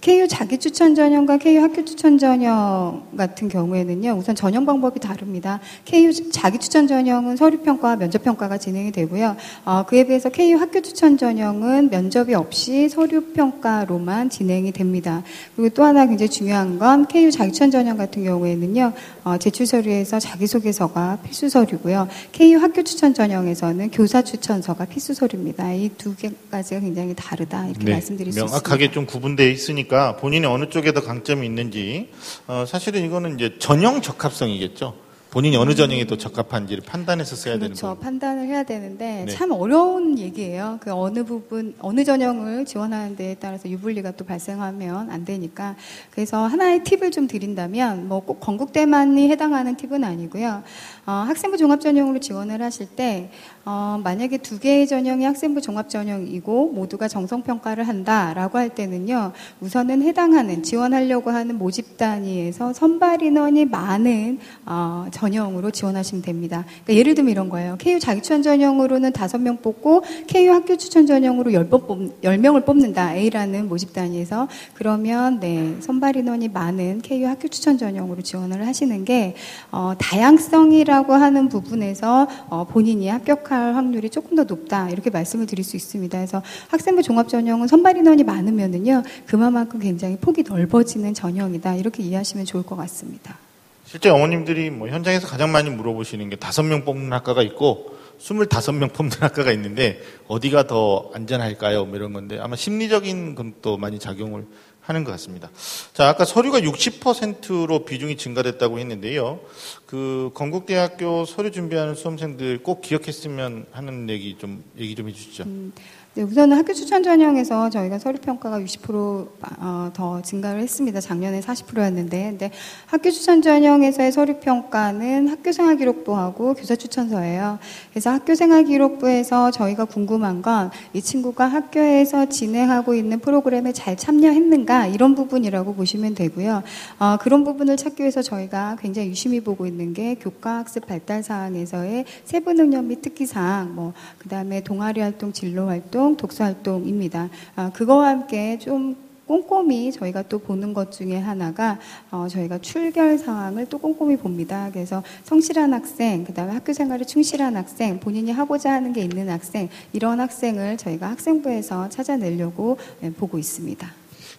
KU 자기 추천 전형과 KU 학교 추천 전형 같은 경우에는요. 우선 전형 방법이 다릅니다. KU 자기 추천 전형은 서류 평가, 면접 평가가 진행이 되고요. 어, 그에 비해서 KU 학교 추천 전형은 면접이 없이 서류 평가로만 진행이 됩니다. 그리고 또 하나 굉장히 중요한 건 KU 자기추천 전형 같은 경우에는요, 어, 제출 서류에서 자기소개서가 필수 서류고요. KU 학교 추천 전형에서는 교사 추천서가 필수 서류입니다. 이 두 개까지가 굉장히 다르다 이렇게 말씀드릴 수 있습니다. 명확하게 좀 구분되어 있으니까 본인이 어느 쪽에 더 강점이 있는지 어, 사실은 이거는 이제 전형 적합성이겠죠. 본인이 어느 전형이 더 적합한지를 판단해서 써야 되는 그렇죠. 거예요. 판단을 해야 되는데 네. 참 어려운 얘기예요. 그 어느 부분 어느 전형을 지원하는 데에 따라서 유불리가 또 발생하면 안 되니까 그래서 하나의 팁을 좀 드린다면 뭐 꼭 건국대만이 해당하는 팁은 아니고요. 어, 학생부 종합 전형으로 지원을 하실 때 어, 만약에 두 개의 전형이 학생부 종합 전형이고 모두가 정성 평가를 한다라고 할 때는요. 우선은 해당하는 지원하려고 하는 모집 단위에서 선발 인원이 많은 어, 전형으로 지원하시면 됩니다. 그러니까 예를 들면 이런 거예요. KU 자기 추천 전형으로는 다섯 명 뽑고 KU 학교 추천 전형으로 열번 뽑, 열 명을 뽑는다. A라는 모집 단위에서 그러면 네 선발 인원이 많은 KU 학교 추천 전형으로 지원을 하시는 게 어, 다양성이라 고 하는 부분에서 어, 본인이 합격할 확률이 조금 더 높다 이렇게 말씀을 드릴 수 있습니다. 그래서 학생부 종합 전형은 선발 인원이 많으면은요 그만큼 굉장히 폭이 넓어지는 전형이다 이렇게 이해하시면 좋을 것 같습니다. 실제 어머님들이 뭐 현장에서 가장 많이 물어보시는 게 다섯 명 뽑는 학과가 있고 스물다섯 명 뽑는 학과가 있는데 어디가 더 안전할까요? 뭐 이런 건데 아마 심리적인 것도 많이 작용을 하는 것 같습니다. 자, 아까 서류가 60%로 비중이 증가됐다고 했는데요. 그 건국대학교 서류 준비하는 수험생들 꼭 기억했으면 하는 얘기 좀 얘기 좀 해주시죠. 네, 우선은 학교 추천 전형에서 저희가 서류 평가가 60%더 증가를 했습니다. 작년에 40%였는데, 근데 학교 추천 전형에서의 서류 평가는 학교 생활 기록부하고 교사 추천서예요. 그래서 학교 생활 기록부에서 저희가 궁금한 건 이 친구가 학교에서 진행하고 있는 프로그램에 잘 참여했는가 이런 부분이라고 보시면 되고요. 어, 그런 부분을 찾기 위해서 저희가 굉장히 유심히 보고 있는 게 교과 학습 발달 사항에서의 세부 능력 및 특기 사항, 뭐 그다음에 동아리 활동, 진로 활동, 독서 활동입니다. 아, 그거와 함께 좀 꼼꼼히 저희가 또 보는 것 중에 하나가 어, 저희가 출결 상황을 또 꼼꼼히 봅니다. 그래서 성실한 학생, 그다음에 학교 생활에 충실한 학생, 본인이 하고자 하는 게 있는 학생 이런 학생을 저희가 학생부에서 찾아내려고 예, 보고 있습니다.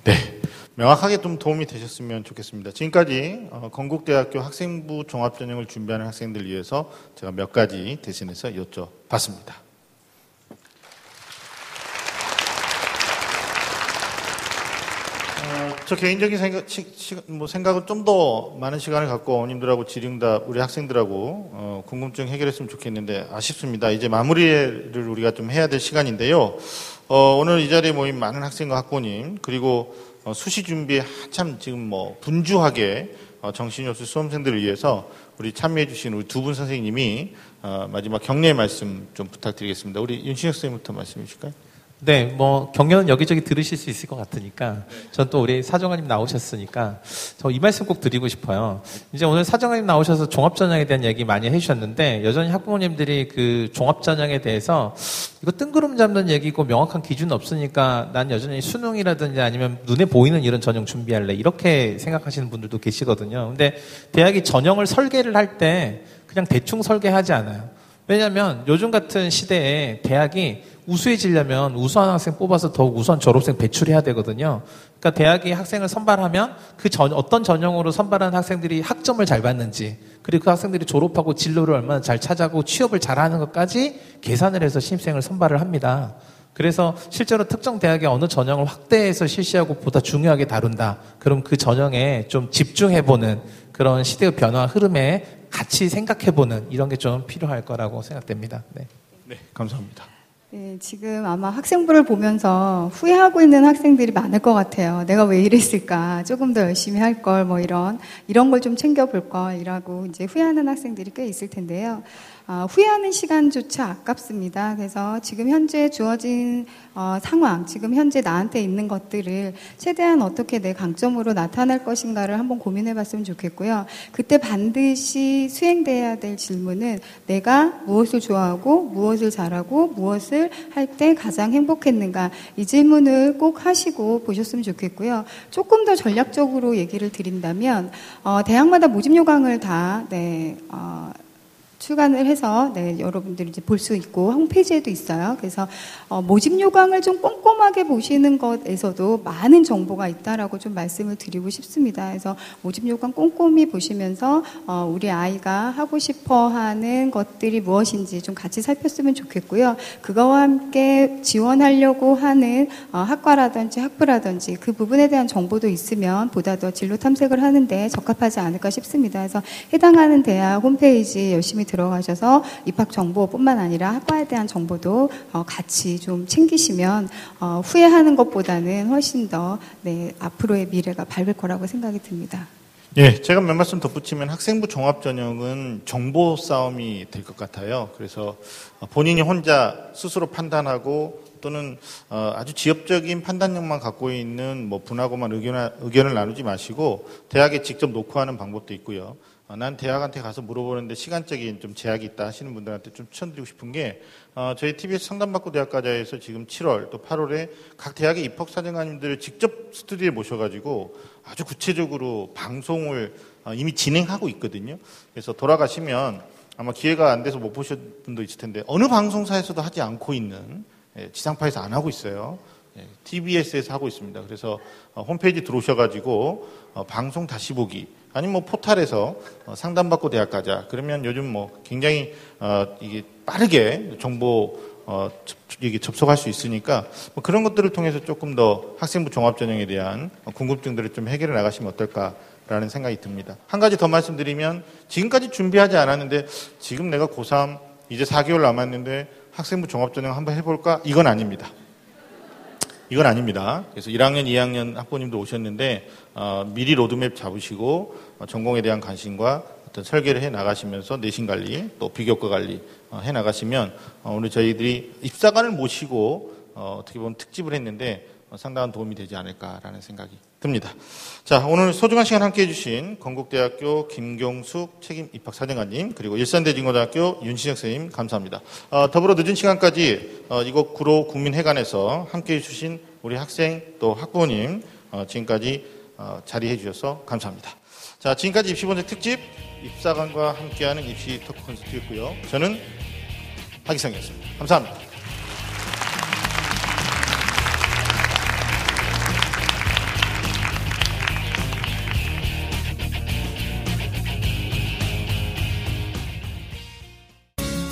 네. 명확하게 좀 도움이 되셨으면 좋겠습니다. 지금까지 어, 건국대학교 학생부 종합전형을 준비하는 학생들 위해서 제가 몇 가지 대신해서 여쭤봤습니다. 저 개인적인 생각, 뭐 생각은 좀 더 많은 시간을 갖고 어머님들하고 지령답 우리 학생들하고 어, 궁금증 해결했으면 좋겠는데 아쉽습니다. 이제 마무리를 우리가 좀 해야 될 시간인데요. 어, 오늘 이 자리에 모인 많은 학생과 학부모님 그리고 어, 수시 준비에 한참 지금 뭐 분주하게 어, 없을 수험생들을 위해서 우리 참여해 주신 우리 두 분 선생님이 어, 마지막 격려의 말씀 좀 부탁드리겠습니다. 우리 윤신혁 선생님부터 말씀해 주실까요? 네, 뭐 경연 여기저기 들으실 수 있을 것 같으니까 전 또 우리 사정관님 나오셨으니까 저 이 말씀 꼭 드리고 싶어요. 이제 오늘 사정관님 나오셔서 종합전형에 대한 얘기 많이 해주셨는데 여전히 학부모님들이 그 종합전형에 대해서 이거 뜬구름 잡는 얘기고 명확한 기준 없으니까 난 여전히 수능이라든지 아니면 눈에 보이는 이런 전형 준비할래 이렇게 생각하시는 분들도 계시거든요. 근데 대학이 전형을 설계를 할 때 그냥 대충 설계하지 않아요. 왜냐하면 요즘 같은 시대에 대학이 우수해지려면 우수한 학생 뽑아서 더욱 우수한 졸업생 배출해야 되거든요. 그러니까 대학이 학생을 선발하면 그 전, 어떤 전형으로 선발한 학생들이 학점을 잘 받는지 그리고 그 학생들이 졸업하고 진로를 얼마나 잘 찾아고 취업을 잘하는 것까지 계산을 해서 신입생을 선발을 합니다. 그래서 실제로 특정 대학의 어느 전형을 확대해서 실시하고 보다 중요하게 다룬다. 그럼 그 전형에 좀 집중해보는 그런 시대의 변화 흐름에 같이 생각해보는 이런 게 좀 필요할 거라고 생각됩니다. 네. 네, 감사합니다. 네, 지금 아마 학생부를 보면서 후회하고 있는 학생들이 많을 것 같아요. 내가 왜 이랬을까? 조금 더 열심히 할 걸, 뭐 이런, 이런 걸 좀 챙겨볼 걸, 이라고 이제 후회하는 학생들이 꽤 있을 텐데요. 어, 후회하는 시간조차 아깝습니다. 그래서 지금 현재 주어진 어, 상황, 지금 현재 나한테 있는 것들을 최대한 어떻게 내 강점으로 나타낼 것인가를 한번 고민해 봤으면 좋겠고요. 그때 반드시 수행돼야 될 질문은 내가 무엇을 좋아하고 무엇을 잘하고 무엇을 할 때 가장 행복했는가 이 질문을 꼭 하시고 보셨으면 좋겠고요. 조금 더 전략적으로 얘기를 드린다면 어, 대학마다 모집 요강을 다 네, 어, 출간을 해서 네, 여러분들이 이제 볼 수 있고 홈페이지에도 있어요. 그래서 어, 모집 요강을 좀 꼼꼼하게 보시는 것에서도 많은 정보가 있다라고 좀 말씀을 드리고 싶습니다. 그래서 모집 요강 꼼꼼히 보시면서 어, 우리 아이가 하고 싶어하는 것들이 무엇인지 좀 같이 살폈으면 좋겠고요. 그거와 함께 지원하려고 하는 어, 학과라든지 학부라든지 그 부분에 대한 정보도 있으면 보다 더 진로 탐색을 하는데 적합하지 않을까 싶습니다. 그래서 해당하는 대학 홈페이지 열심히 들어가셔서 입학 정보뿐만 아니라 학과에 대한 정보도 어, 같이 좀 챙기시면 어, 후회하는 것보다는 훨씬 더 네, 앞으로의 미래가 밝을 거라고 생각이 듭니다. 예, 제가 몇 말씀 덧붙이면 학생부 종합 전형은 정보 싸움이 될 것 같아요. 그래서 본인이 혼자 스스로 판단하고 또는 어, 아주 지엽적인 판단력만 갖고 있는 뭐 분하고만 의견, 의견을 나누지 마시고 대학에 직접 놓고 하는 방법도 있고요. 어, 난 대학한테 가서 물어보는데 시간적인 좀 제약이 있다 하시는 분들한테 좀 추천드리고 싶은 게 어, 저희 TBS 상담받고 대학가자에서 지금 7월 또 8월에 각 대학의 입학 사정관님들을 직접 스튜디오에 모셔가지고 아주 구체적으로 방송을 어, 이미 진행하고 있거든요. 그래서 돌아가시면 아마 기회가 안 돼서 못 보신 분도 있을 텐데 어느 방송사에서도 하지 않고 있는 예, 지상파에서 안 하고 있어요. 예, TBS에서 하고 있습니다. 그래서 어, 홈페이지 들어오셔가지고 어, 방송 다시 보기 아니면 뭐 포탈에서 어, 상담받고 대학 가자. 그러면 요즘 뭐 굉장히 어, 이게 빠르게 정보 어, 접, 이게 접속할 수 있으니까 뭐 그런 것들을 통해서 조금 더 학생부 종합전형에 대한 궁금증들을 좀 해결해 나가시면 어떨까 라는 생각이 듭니다. 한 가지 더 말씀드리면 지금까지 준비하지 않았는데 지금 내가 고3 이제 4개월 남았는데 학생부 종합전형 한번 해볼까? 이건 아닙니다. 이건 아닙니다. 그래서 1학년, 2학년 학부님도 오셨는데 어, 미리 로드맵 잡으시고 어, 전공에 대한 관심과 어떤 설계를 해 나가시면서 내신 관리 또 비교과 관리 어, 해 나가시면 어, 오늘 저희들이 입사관을 모시고 어, 떻게 보면 특집을 했는데 어, 상당한 도움이 되지 않을까라는 생각이 듭니다. 자, 오늘 소중한 시간 함께 해주신 건국대학교 김경숙 책임 입학사정관님, 그리고 일산대진고등학교 윤신혁 선생님, 감사합니다. 어, 더불어 늦은 시간까지 어, 이곳 구로 국민회관에서 함께 해주신 우리 학생 또 학부모님, 어, 지금까지 어, 자리해 주셔서 감사합니다. 자, 지금까지 입시본색 특집 입사관과 함께하는 입시 토크 콘서트였고요. 저는 하기상이었습니다. 감사합니다.